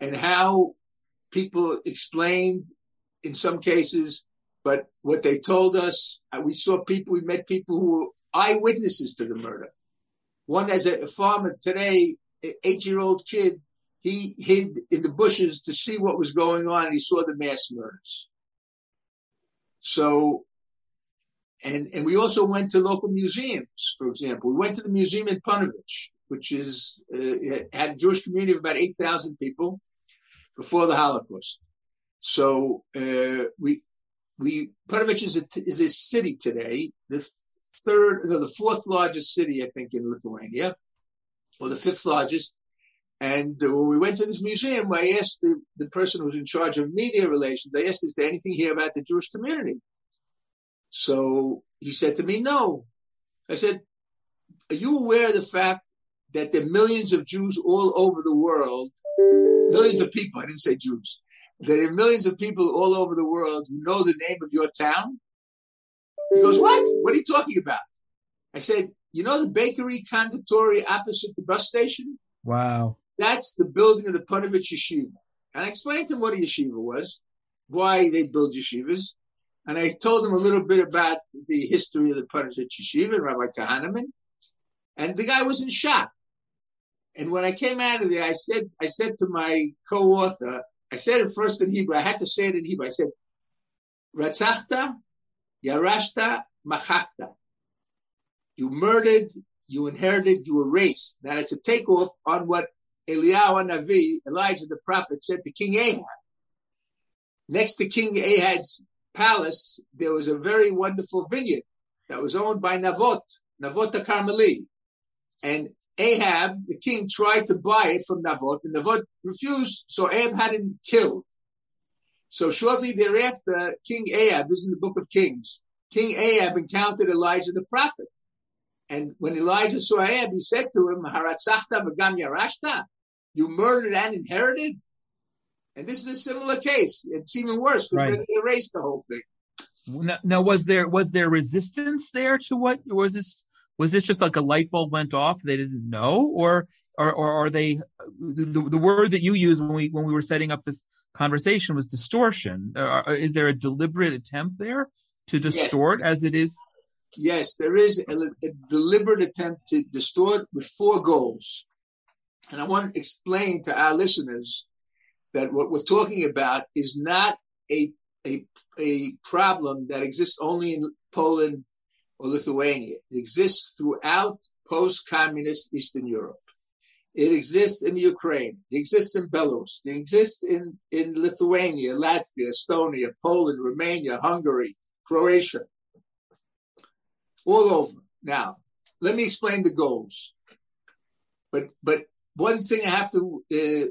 and how people explained in some cases, but what they told us, uh, we saw people, we met people who were eyewitnesses to the murder. One as a farmer today, eight year old kid, he hid in the bushes to see what was going on and he saw the mass murders. So, and, and we also went to local museums, for example. We went to the museum in Ponevezh, which is, uh, had a Jewish community of about 8,000 people before the Holocaust. So uh, we we is a, is a city today, the third, no, the fourth largest city, I think, in Lithuania, or the fifth largest. And uh, when we went to this museum, I asked the, the person who was in charge of media relations, I asked, is there anything here about the Jewish community? So he said to me, no. I said, are you aware of the fact that there are millions of Jews all over the world millions of people, I didn't say Jews, there are millions of people all over the world who know the name of your town. He goes, What? What are you talking about? I said, You know the bakery conditori opposite the bus station? Wow. That's the building of the Ponevezh Yeshiva. And I explained to him what a yeshiva was, why they build yeshivas. And I told him a little bit about the history of the Ponevezh Yeshiva and Rabbi Kahaneman. And the guy was in shock. And when I came out of there, I said, I said to my co-author, I said it first in Hebrew. I had to say it in Hebrew. I said, Ratzachta, Yarashta, Machakta. You murdered, you inherited, you erased. Now it's a takeoff on what Eliyahu Navi, Elijah the prophet, said to King Ahab. Next to King Ahab's palace, there was a very wonderful vineyard that was owned by Navot, Navot the Carmeli. And Ahab, the king, tried to buy it from Navot, and Navot refused, so Ahab had him killed. So shortly thereafter, King Ahab, this is in the book of Kings, King Ahab encountered Elijah the prophet. And when Elijah saw Ahab, he said to him, Haratzachta v'gam yarashta? You murdered and inherited? And this is a similar case. It's even worse because right. they erased the whole thing. Now, now, was there was there resistance there to what was this? Was this just like a light bulb went off? They didn't know, or or, or are they? The, the word that you used when we when we were setting up this conversation was distortion. Uh, is there a deliberate attempt there to distort yes. as it is? Yes, there is a, a deliberate attempt to distort with four goals. And I want to explain to our listeners that what we're talking about is not a, a, a problem that exists only in Poland or Lithuania. It exists throughout post-communist Eastern Europe. It exists in Ukraine. It exists in Belarus. It exists in, in Lithuania, Latvia, Estonia, Poland, Romania, Hungary, Croatia, all over. Now, let me explain the goals. But but one thing I have to uh,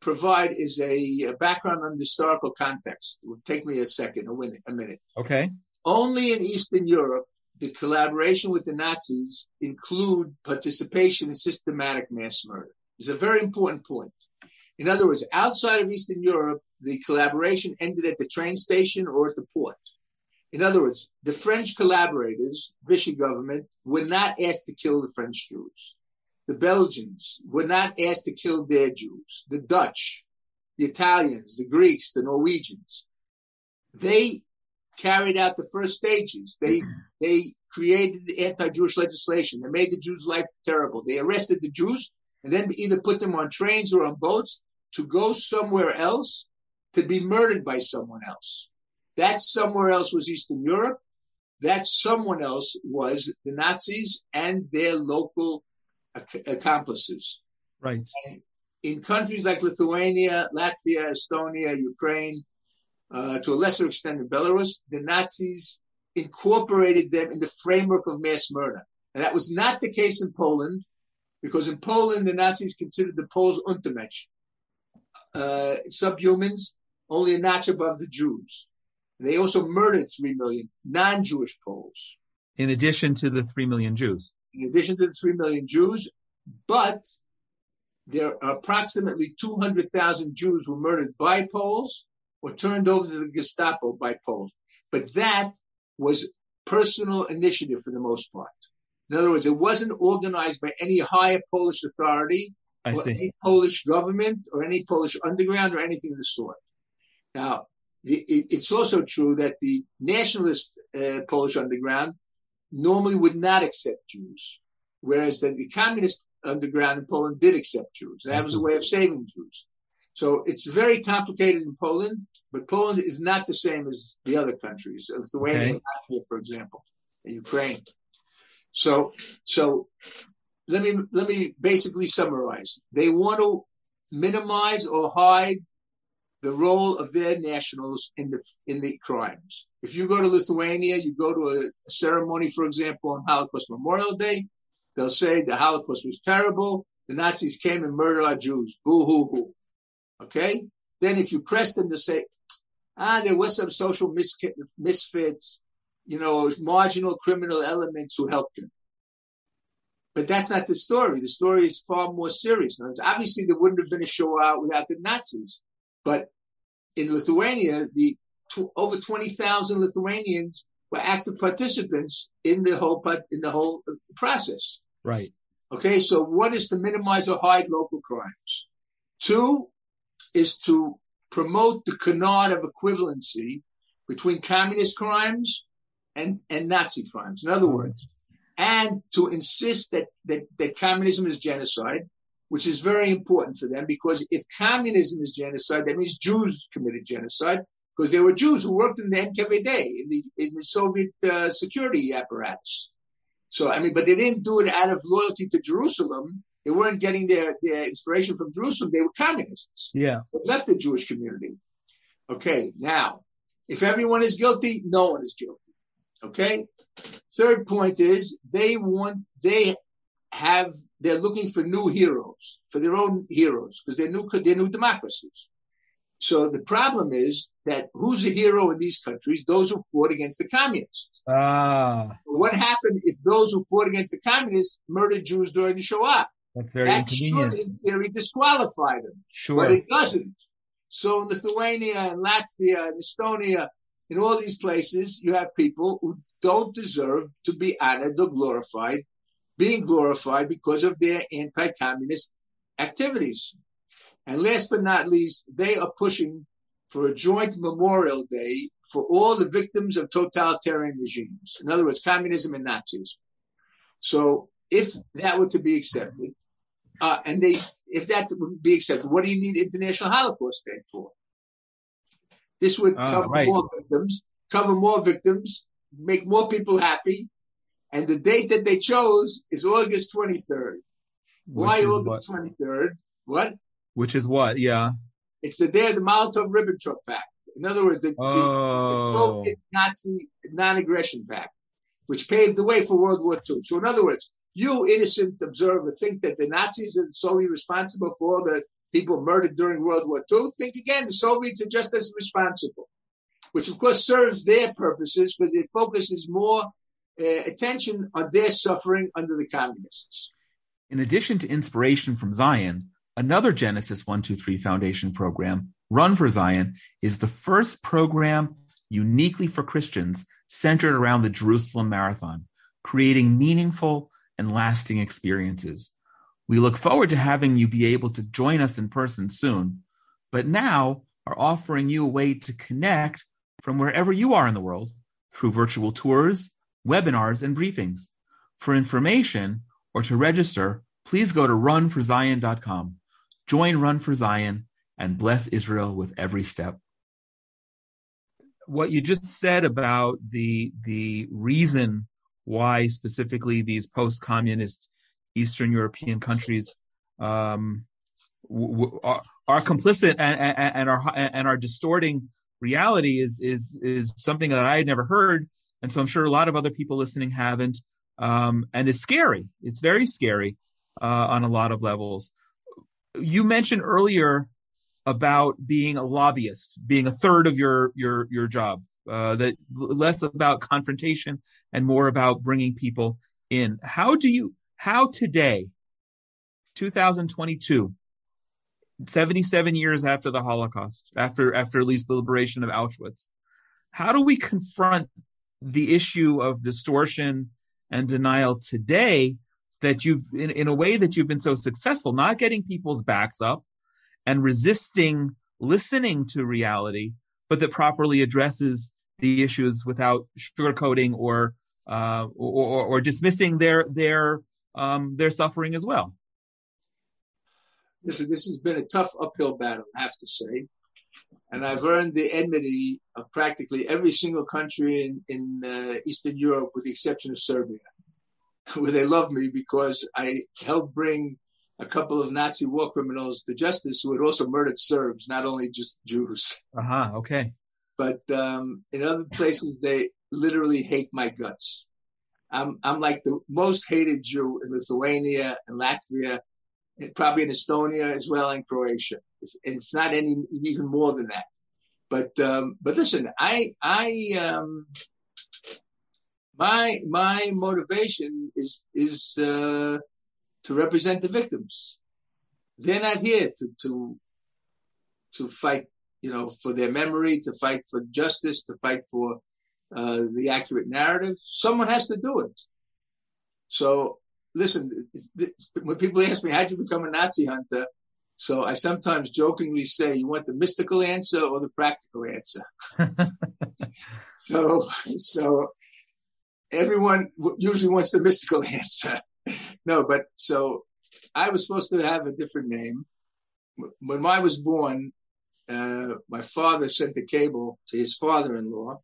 provide is a, a, background on the historical context. It will take me a second, a minute. A minute. Okay. Only in Eastern Europe the collaboration with the Nazis include participation in systematic mass murder. It's a very important point. In other words, outside of Eastern Europe, the collaboration ended at the train station or at the port. In other words, the French collaborators, Vichy government, were not asked to kill the French Jews. The Belgians were not asked to kill their Jews. The Dutch, the Italians, the Greeks, the Norwegians. They carried out the first stages. They they created anti-Jewish legislation. They made the Jews' life terrible. They arrested the Jews and then either put them on trains or on boats to go somewhere else to be murdered by someone else. That somewhere else was Eastern Europe. That someone else was the Nazis and their local ac- accomplices. Right. And in countries like Lithuania, Latvia, Estonia, Ukraine, uh, to a lesser extent in Belarus, the Nazis incorporated them in the framework of mass murder. And that was not the case in Poland, because in Poland, the Nazis considered the Poles Untermensch, uh, subhumans, only a notch above the Jews. And they also murdered 3 million non Jewish Poles. In addition to the 3 million Jews. In addition to the 3 million Jews, but there are approximately 200,000 Jews were murdered by Poles or turned over to the Gestapo by Poles. But that was personal initiative for the most part. In other words, it wasn't organized by any higher Polish authority I or see. any Polish government or any Polish underground or anything of the sort. Now, it's also true that the nationalist uh, Polish underground normally would not accept Jews, whereas the, the communist underground in Poland did accept Jews. That was a way of saving Jews. So it's very complicated in Poland, but Poland is not the same as the other countries, Lithuania, Okay. For example, and Ukraine. So, so let me let me basically summarize. They want to minimize or hide the role of their nationals in the in the crimes. If you go to Lithuania, you go to a, a ceremony, for example, on Holocaust Memorial Day, they'll say the Holocaust was terrible. The Nazis came and murdered our Jews. Boo hoo hoo. Okay. Then if you press them to say, ah, there were some social mis- misfits, you know, marginal criminal elements who helped them. But that's not the story. The story is far more serious. Now, obviously, there wouldn't have been a Shoah without the Nazis. But in Lithuania, the tw- over 20,000 Lithuanians were active participants in the whole in the whole uh, process. Right. Okay, so one is to minimize or hide local crimes. Two is to promote the canard of equivalency between communist crimes and, and Nazi crimes. In other words, and to insist that, that, that communism is genocide, which is very important for them because if communism is genocide, that means Jews committed genocide. because there were Jews who worked in the NKVD, in the, in the Soviet uh, security apparatus. So, I mean, but they didn't do it out of loyalty to Jerusalem. They weren't getting their, their inspiration from Jerusalem. They were communists. Yeah. But left the Jewish community. Okay. Now, if everyone is guilty, no one is guilty. Okay. Third point is they want, they have, they're looking for new heroes, for their own heroes, because they're new, they're new democracies. So the problem is that who's a hero in these countries? Those who fought against the communists. Ah. What happened if those who fought against the communists murdered Jews during the Shoah? That's very that inconvenient. should, in theory, disqualify them, Sure. but it doesn't. So in Lithuania and Latvia and Estonia, in all these places, you have people who don't deserve to be honored or glorified, being glorified because of their anti-communist activities. And last but not least, they are pushing for a joint Memorial Day for all the victims of totalitarian regimes. In other words, communism and Nazism. So if that were to be accepted, uh, and they, if that would be accepted, what do you need International Holocaust Day for? This would Ah, cover right. more victims, cover more victims, make more people happy. And the date that they chose is August 23rd. Why Which August 23rd? What? Which is what? Yeah. It's the day of the Molotov-Ribbentrop Pact. In other words, the, the- the Oh. Soviet Nazi non-aggression pact, which paved the way for World War II. So, in other words, you innocent observer think that the Nazis are solely responsible for all the people murdered during World War II. Think again, the Soviets are just as responsible, which of course serves their purposes because it focuses more uh, attention on their suffering under the communists. In addition to inspiration from Zion, another Genesis 123 Foundation program, Run for Zion, is the first program uniquely for Christians centered around the Jerusalem Marathon, creating meaningful and lasting experiences. We look forward to having you be able to join us in person soon, but now are offering you a way to connect from wherever you are in the world through virtual tours, webinars, and briefings. For information or to register, please go to runforzion.com. Join Run for Zion and bless Israel with every step. What you just said about the the reason why specifically these post-communist Eastern European countries um, w- are, are complicit and, and, and are and are distorting reality is is is something that I had never heard, and so I'm sure a lot of other people listening haven't, um, and it's scary. It's very scary uh, on a lot of levels. You mentioned earlier about being a lobbyist, being a third of your your your job. Uh, that less about confrontation and more about bringing people in. How do you? How today, 2022, 77 years after the Holocaust, after after at least the liberation of Auschwitz, how do we confront the issue of distortion and denial today that you've in, in a way that you've been so successful, not getting people's backs up and resisting listening to reality, but that properly addresses the issues without sugarcoating or uh, or, or, or dismissing their their um, their suffering as well. Listen, this has been a tough uphill battle, I have to say. And I've earned the enmity of practically every single country in, in uh, Eastern Europe, with the exception of Serbia, where they love me because I helped bring a couple of Nazi war criminals to justice who had also murdered Serbs, not only just Jews. Uh huh. Okay. But um, in other places, they literally hate my guts. I'm, I'm like the most hated Jew in Lithuania and Latvia, and probably in Estonia as well, and Croatia. If, if not any, even more than that. But um, but listen, I I um, my my motivation is is uh, to represent the victims. They're not here to to to fight, you know, for their memory, to fight for justice, to fight for uh, the accurate narrative. Someone has to do it. So listen, when people ask me how'd you become a Nazi hunter, so I sometimes jokingly say, you want the mystical answer or the practical answer? so so everyone usually wants the mystical answer. no, but so I was supposed to have a different name. When I was born, uh, my father sent the cable to his father-in-law,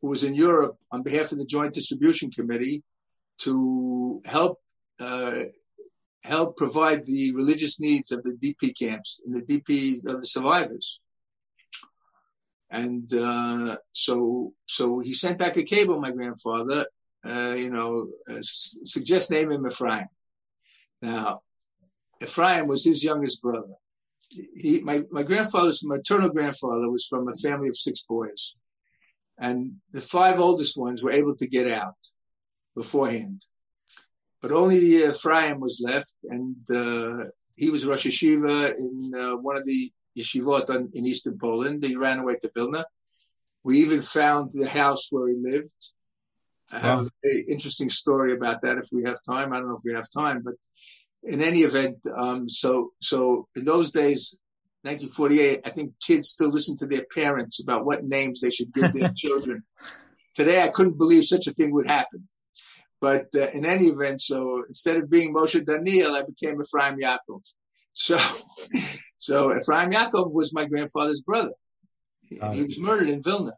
who was in Europe on behalf of the Joint Distribution Committee, to help uh, help provide the religious needs of the DP camps and the DP of the survivors. And uh, so, so he sent back a cable. My grandfather, uh, you know, uh, suggest him Ephraim. Now, Ephraim was his youngest brother. He, my, my grandfather's maternal grandfather was from a family of six boys, and the five oldest ones were able to get out beforehand but only the Ephraim was left, and uh, he was a Rosh Yeshiva in uh, one of the yeshivot in, in eastern Poland. He ran away to Vilna. We even found the house where he lived. I have wow. a very interesting story about that if we have time. I don't know if we have time, but in any event, um, so so in those days, 1948, I think kids still listen to their parents about what names they should give their children. Today, I couldn't believe such a thing would happen. But uh, in any event, so instead of being Moshe Daniel, I became Ephraim Yaakov. So, so Ephraim Yaakov was my grandfather's brother. He, he was murdered in Vilna,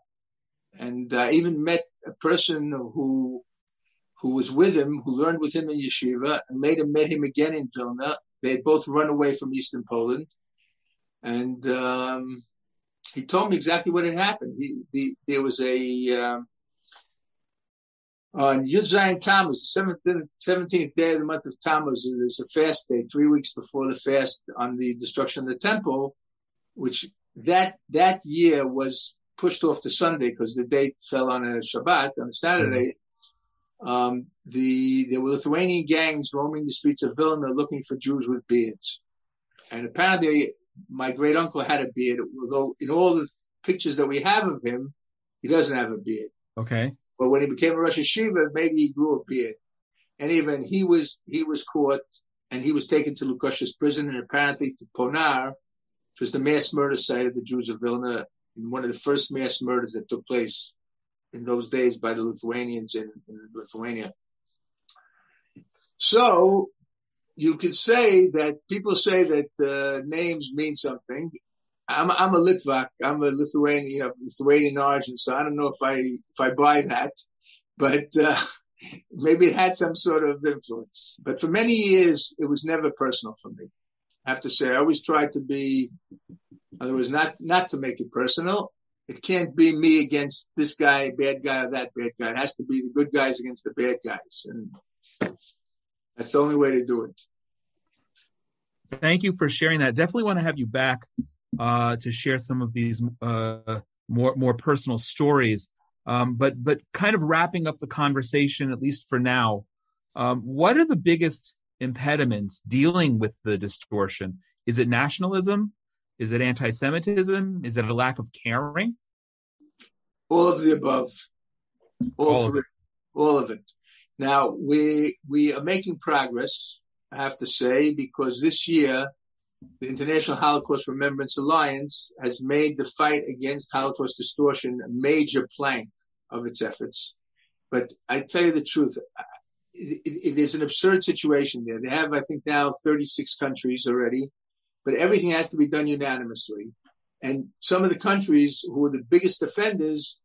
and I uh, even met a person who who was with him, who learned with him in yeshiva, and later met him again in Vilna. They had both run away from Eastern Poland, and um, he told me exactly what had happened. He, the, there was a um, on Yud Tammuz, the 17th day of the month of Tammuz, there's a fast day, three weeks before the fast on the destruction of the temple, which that that year was pushed off to Sunday because the date fell on a Shabbat, on a Saturday. Um, the there were Lithuanian gangs roaming the streets of Vilna looking for Jews with beards, and apparently my great uncle had a beard. Although in all the pictures that we have of him, he doesn't have a beard. Okay. But when he became a Rosh Yeshiva, maybe he grew a beard. And even he was he was caught and he was taken to Lukiškės prison and apparently to Ponar, which was the mass murder site of the Jews of Vilna, in one of the first mass murders that took place in those days by the Lithuanians in, in Lithuania. So you could say that people say that uh, names mean something, I'm I'm a Litvak. I'm a Lithuanian, of Lithuanian origin, so I don't know if I if I buy that, but uh, maybe it had some sort of influence. But for many years, it was never personal for me. I have to say, I always tried to be. In other words, not not to make it personal. It can't be me against this guy, bad guy, or that bad guy. It has to be the good guys against the bad guys, and that's the only way to do it. Thank you for sharing that. Definitely want to have you back uh, to share some of these uh, more more personal stories. Um, but but kind of wrapping up the conversation, at least for now, um, what are the biggest impediments dealing with the distortion? Is it nationalism? Is it anti-Semitism? Is it a lack of caring? All of the above. All, all of it. All of it. Now we we are making progress. I have to say because this year the International Holocaust Remembrance Alliance has made the fight against Holocaust distortion a major plank of its efforts. But I tell you the truth, it, it, it is an absurd situation there. They have, I think, now 36 countries already, but everything has to be done unanimously. And some of the countries who are the biggest offenders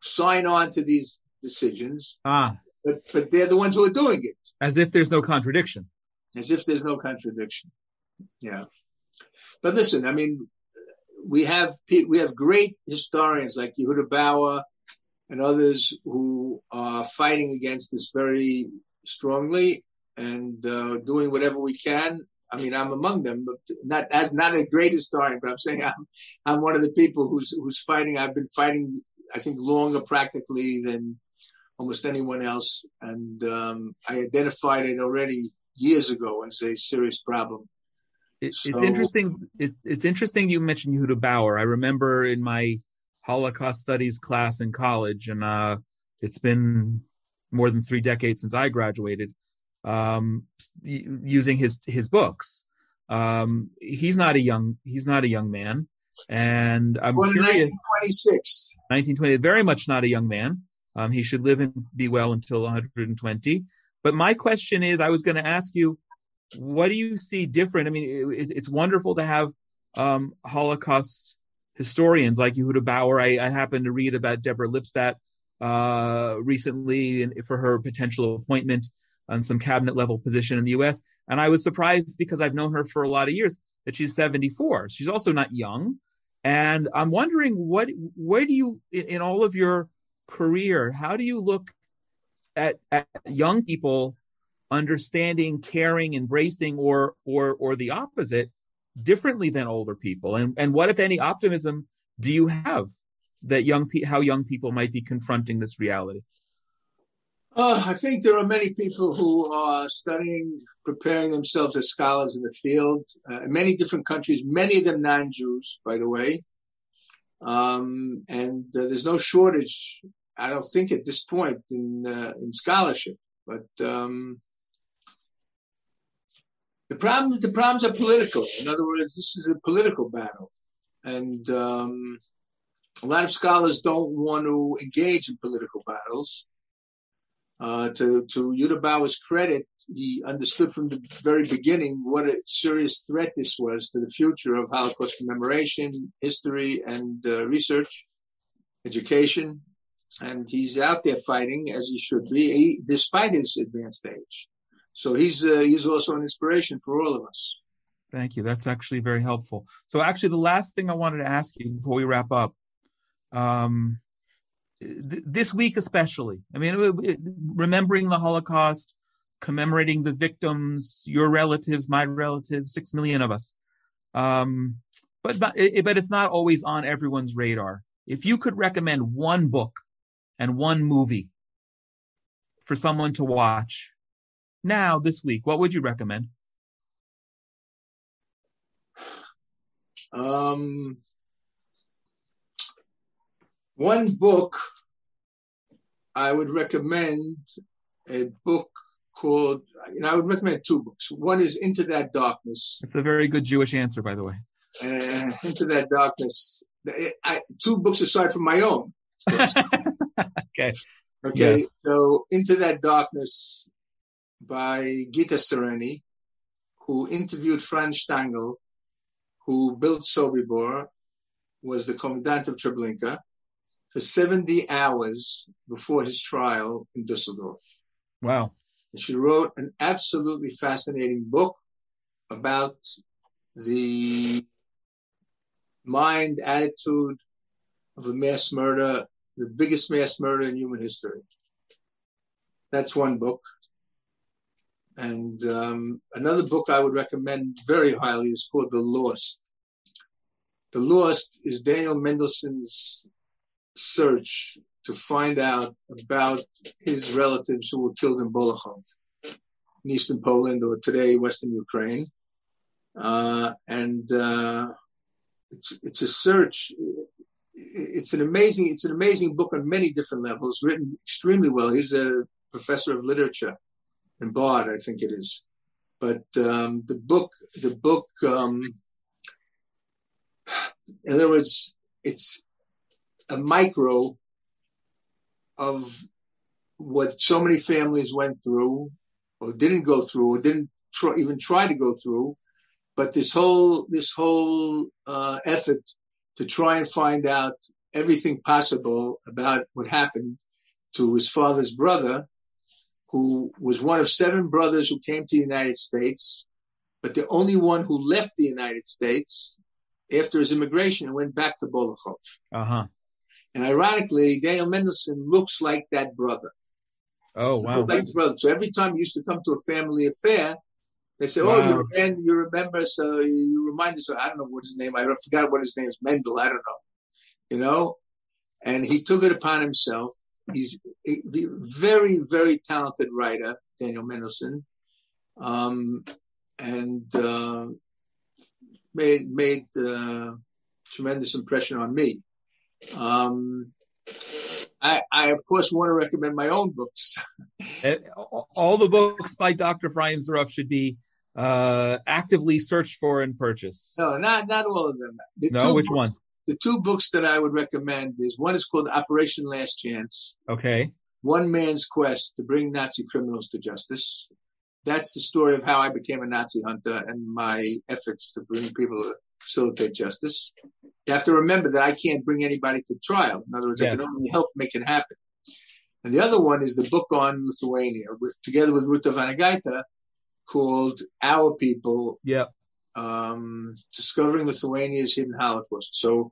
sign on to these decisions. Ah. But, but they're the ones who are doing it. As if there's no contradiction. As if there's no contradiction. Yeah. But listen, I mean, we have we have great historians like Yehuda Bauer and others who are fighting against this very strongly and uh, doing whatever we can. I mean, I'm among them, but not as not a great historian, but I'm saying I'm I'm one of the people who's who's fighting. I've been fighting, I think, longer practically than almost anyone else, and um, I identified it already years ago as a serious problem. It, so, it's interesting. It, it's interesting you mentioned Yehuda Bauer. I remember in my Holocaust studies class in college, and uh, it's been more than three decades since I graduated. Um, using his his books, um, he's not a young he's not a young man, and I'm well, curious. 1926, 1920, very much not a young man. Um, he should live and be well until 120. But my question is, I was going to ask you, what do you see different? I mean, it, it's wonderful to have um, Holocaust historians like Yehuda Bauer. I, I happened to read about Deborah Lipstadt uh, recently for her potential appointment on some cabinet level position in the U.S. And I was surprised because I've known her for a lot of years that she's 74. She's also not young. And I'm wondering what, where do you, in all of your career, how do you look at, at young people understanding, caring, embracing, or, or, or the opposite differently than older people? And, and what, if any, optimism do you have that young, pe- how young people might be confronting this reality? Uh, I think there are many people who are studying, preparing themselves as scholars in the field uh, in many different countries, many of them non Jews, by the way. Um, and uh, there's no shortage, I don't think, at this point in, uh, in scholarship. But um, the, problems, the problems are political. In other words, this is a political battle. And um, a lot of scholars don't want to engage in political battles uh, to to Yehuda Bauer's credit, he understood from the very beginning what a serious threat this was to the future of Holocaust commemoration, history, and uh, research, education, and he's out there fighting as he should be, he, despite his advanced age. So he's uh, he's also an inspiration for all of us. Thank you. That's actually very helpful. So actually, the last thing I wanted to ask you before we wrap up. Um, this week especially. I mean, remembering the Holocaust, commemorating the victims, your relatives, my relatives, six million of us. Um, but but but it's not always on everyone's radar. If you could recommend one book and one movie for someone to watch now this week, what would you recommend? Um, one book I would recommend a book called, you know, I would recommend two books. One is Into That Darkness. It's a very good Jewish answer, by the way. Uh, Into That Darkness. I, two books aside from my own. okay. Okay. Yes. So Into That Darkness by Gita Sereny, who interviewed Franz Stangl, who built Sobibor, was the commandant of Treblinka for 70 hours before his trial in Dusseldorf. Wow. And she wrote an absolutely fascinating book about the mind, attitude of a mass murder, the biggest mass murder in human history. That's one book. And um, another book I would recommend very highly is called The Lost. The Lost is Daniel Mendelsohn's search to find out about his relatives who were killed in Bolechow in eastern Poland or today Western Ukraine. Uh, and uh, it's it's a search. It's an amazing it's an amazing book on many different levels, written extremely well. He's a professor of literature in Bard, I think it is. But um, the book the book um, in other words, it's a micro of what so many families went through or didn't go through or didn't try, even try to go through but this whole this whole uh, effort to try and find out everything possible about what happened to his father's brother who was one of seven brothers who came to the united states but the only one who left the united states after his immigration and went back to Bolechow. Uh-huh. And ironically, Daniel Mendelsohn looks like that brother. Oh wow! Like brother. So every time he used to come to a family affair, they say, wow. "Oh, you remember? You remember? So you remind us? I don't know what his name. I forgot what his name is. Mendel. I don't know. You know." And he took it upon himself. He's a very, very talented writer, Daniel Mendelsohn, um, and uh, made made uh, tremendous impression on me. Um, I, I, of course, want to recommend my own books. All the books by Dr. Efraim Zuroff should be uh, actively searched for and purchased. No, not not all of them. The no, which books, one? The two books that I would recommend is one is called Operation Last Chance. Okay. One man's quest to bring Nazi criminals to justice. That's the story of how I became a Nazi hunter and my efforts to bring people to facilitate justice. you have to remember that I can't bring anybody to trial. In other words, yes. I can only help make it happen. And the other one is the book on Lithuania, with together with Ruta Vanagaite, called Our People. Yeah. Um, discovering Lithuania's hidden Holocaust. So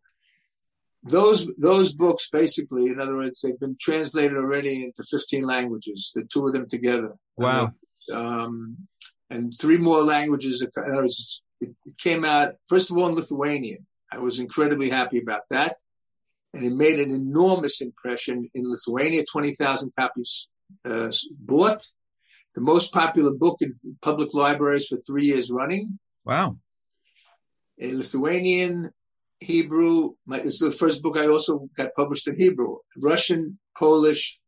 those those books basically, in other words, they've been translated already into 15 languages. The two of them together. Wow. Um, and three more languages. It came out first of all in Lithuanian. I was incredibly happy about that, and it made an enormous impression in Lithuania. Twenty thousand copies uh, bought. The most popular book in public libraries for three years running. Wow. A Lithuanian, Hebrew. My, it's the first book I also got published in Hebrew. Russian, Polish,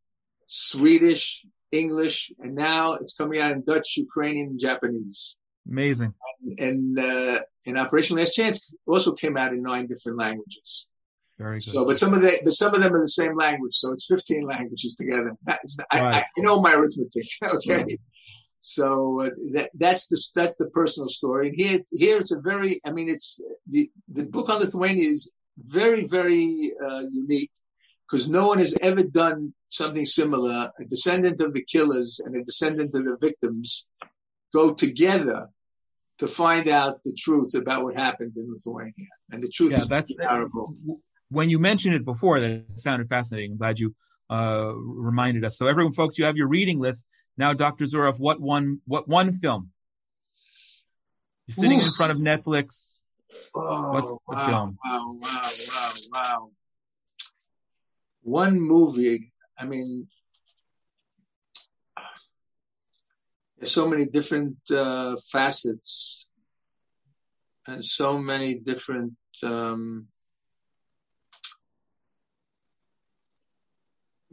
Swedish, English, and now it's coming out in Dutch, Ukrainian, and Japanese. Amazing. And, uh, and Operation Last Chance also came out in nine different languages. Very good. So, but some of the, but some of them are the same language, so it's 15 languages together. That's, I, right. I, I know my arithmetic. Okay. So uh, that, that's the that's the personal story. And here here it's a very I mean it's the the book on Lithuania is very very uh, unique because no one has ever done something similar. A descendant of the killers and a descendant of the victims go together to find out the truth about what happened in Lithuania. And the truth yeah, is that's terrible. When you mentioned it before, that sounded fascinating. I'm glad you uh, reminded us. So everyone, folks, you have your reading list. Now, Dr. Zuroff, what one, what one film? You're sitting Oof. in front of Netflix. Oh, What's the wow, film? Wow, wow, wow, wow. One movie. I mean, there's so many different uh, facets and so many different um,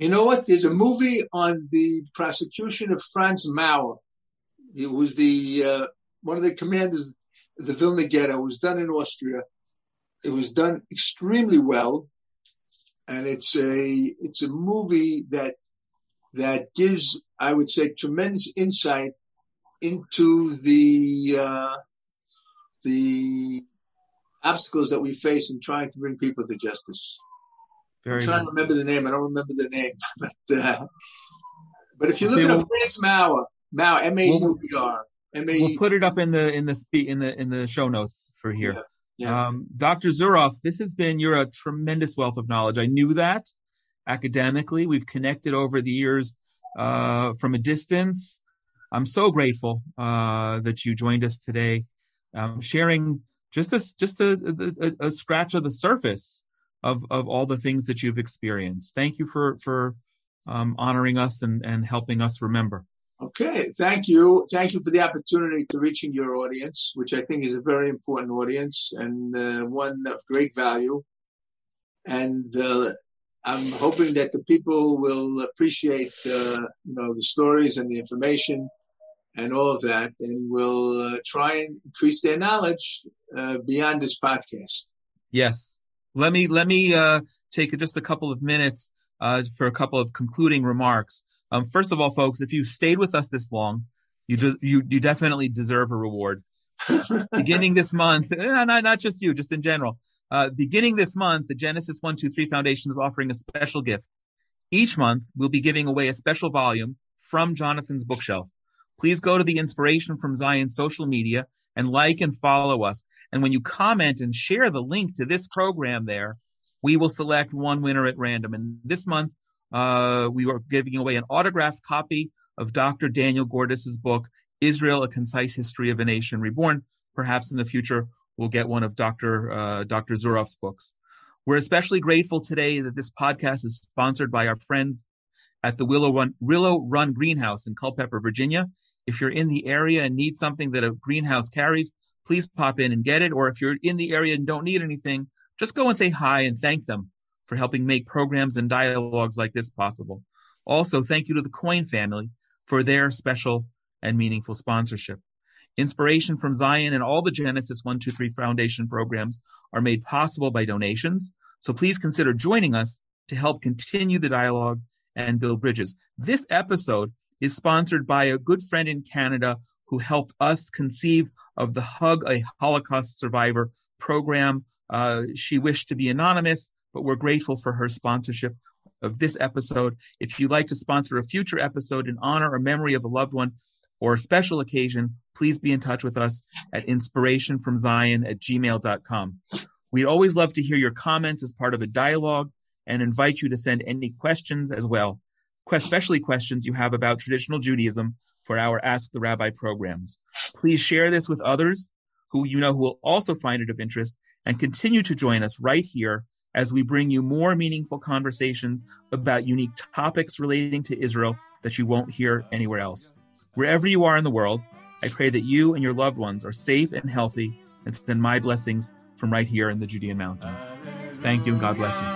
You know what? There's a movie on the prosecution of Franz Mauer. He was the uh, one of the commanders of the Vilna Ghetto. It was done in Austria. It was done extremely well, and it's a it's a movie that that gives, I would say, tremendous insight into the uh, the obstacles that we face in trying to bring people to justice. Very I'm trying good. to remember the name. I don't remember the name, but uh, but if you look okay, at we'll, Franz Mauer, Mauer, M A U E R, M A. We'll put it up in the in the spe- in the in the show notes for here. Yeah. Yeah. Um, Dr. Zuroff, this has been you're a tremendous wealth of knowledge. I knew that academically. We've connected over the years uh, from a distance. I'm so grateful uh, that you joined us today, um, sharing just a just a, a, a, scratch of the surface of of all the things that you've experienced. Thank you for for um, honoring us and and helping us remember. Okay, thank you. Thank you for the opportunity to reaching your audience, which I think is a very important audience and uh, one of great value. And uh, I'm hoping that the people will appreciate, uh, you know, the stories and the information and all of that, and will uh, try and increase their knowledge uh, beyond this podcast. Yes, let me let me uh, take just a couple of minutes uh, for a couple of concluding remarks. Um, first of all, folks, if you stayed with us this long, you you you definitely deserve a reward. beginning this month, eh, not not just you, just in general. Uh, beginning this month, the Genesis One Two Three Foundation is offering a special gift. Each month, we'll be giving away a special volume from Jonathan's bookshelf. Please go to the Inspiration from Zion social media and like and follow us. And when you comment and share the link to this program there, we will select one winner at random. And this month, uh, we are giving away an autographed copy of Dr. Daniel Gordis's book, Israel, A Concise History of a Nation Reborn. Perhaps in the future, we'll get one of Dr. Uh, Dr. Zuroff's books. We're especially grateful today that this podcast is sponsored by our friends at the Willow Run, Willow Run Greenhouse in Culpeper, Virginia. If you're in the area and need something that a greenhouse carries, please pop in and get it. Or if you're in the area and don't need anything, just go and say hi and thank them for helping make programs and dialogues like this possible. Also, thank you to the Coin family for their special and meaningful sponsorship. Inspiration from Zion and all the Genesis 123 Foundation programs are made possible by donations. So please consider joining us to help continue the dialogue and build bridges. This episode is sponsored by a good friend in Canada who helped us conceive of the Hug a Holocaust Survivor program Uh, she wished to be anonymous, but we're grateful for her sponsorship of this episode. If you'd like to sponsor a future episode in honor or memory of a loved one or a special occasion, please be in touch with us at inspirationfromzion at gmail.com. We'd always love to hear your comments as part of a dialogue and invite you to send any questions as well, especially questions you have about traditional Judaism for our Ask the Rabbi programs. Please share this with others who you know who will also find it of interest and continue to join us right here as we bring you more meaningful conversations about unique topics relating to Israel that you won't hear anywhere else. Wherever you are in the world, I pray that you and your loved ones are safe and healthy and send my blessings from right here in the Judean mountains. Thank you and God bless you.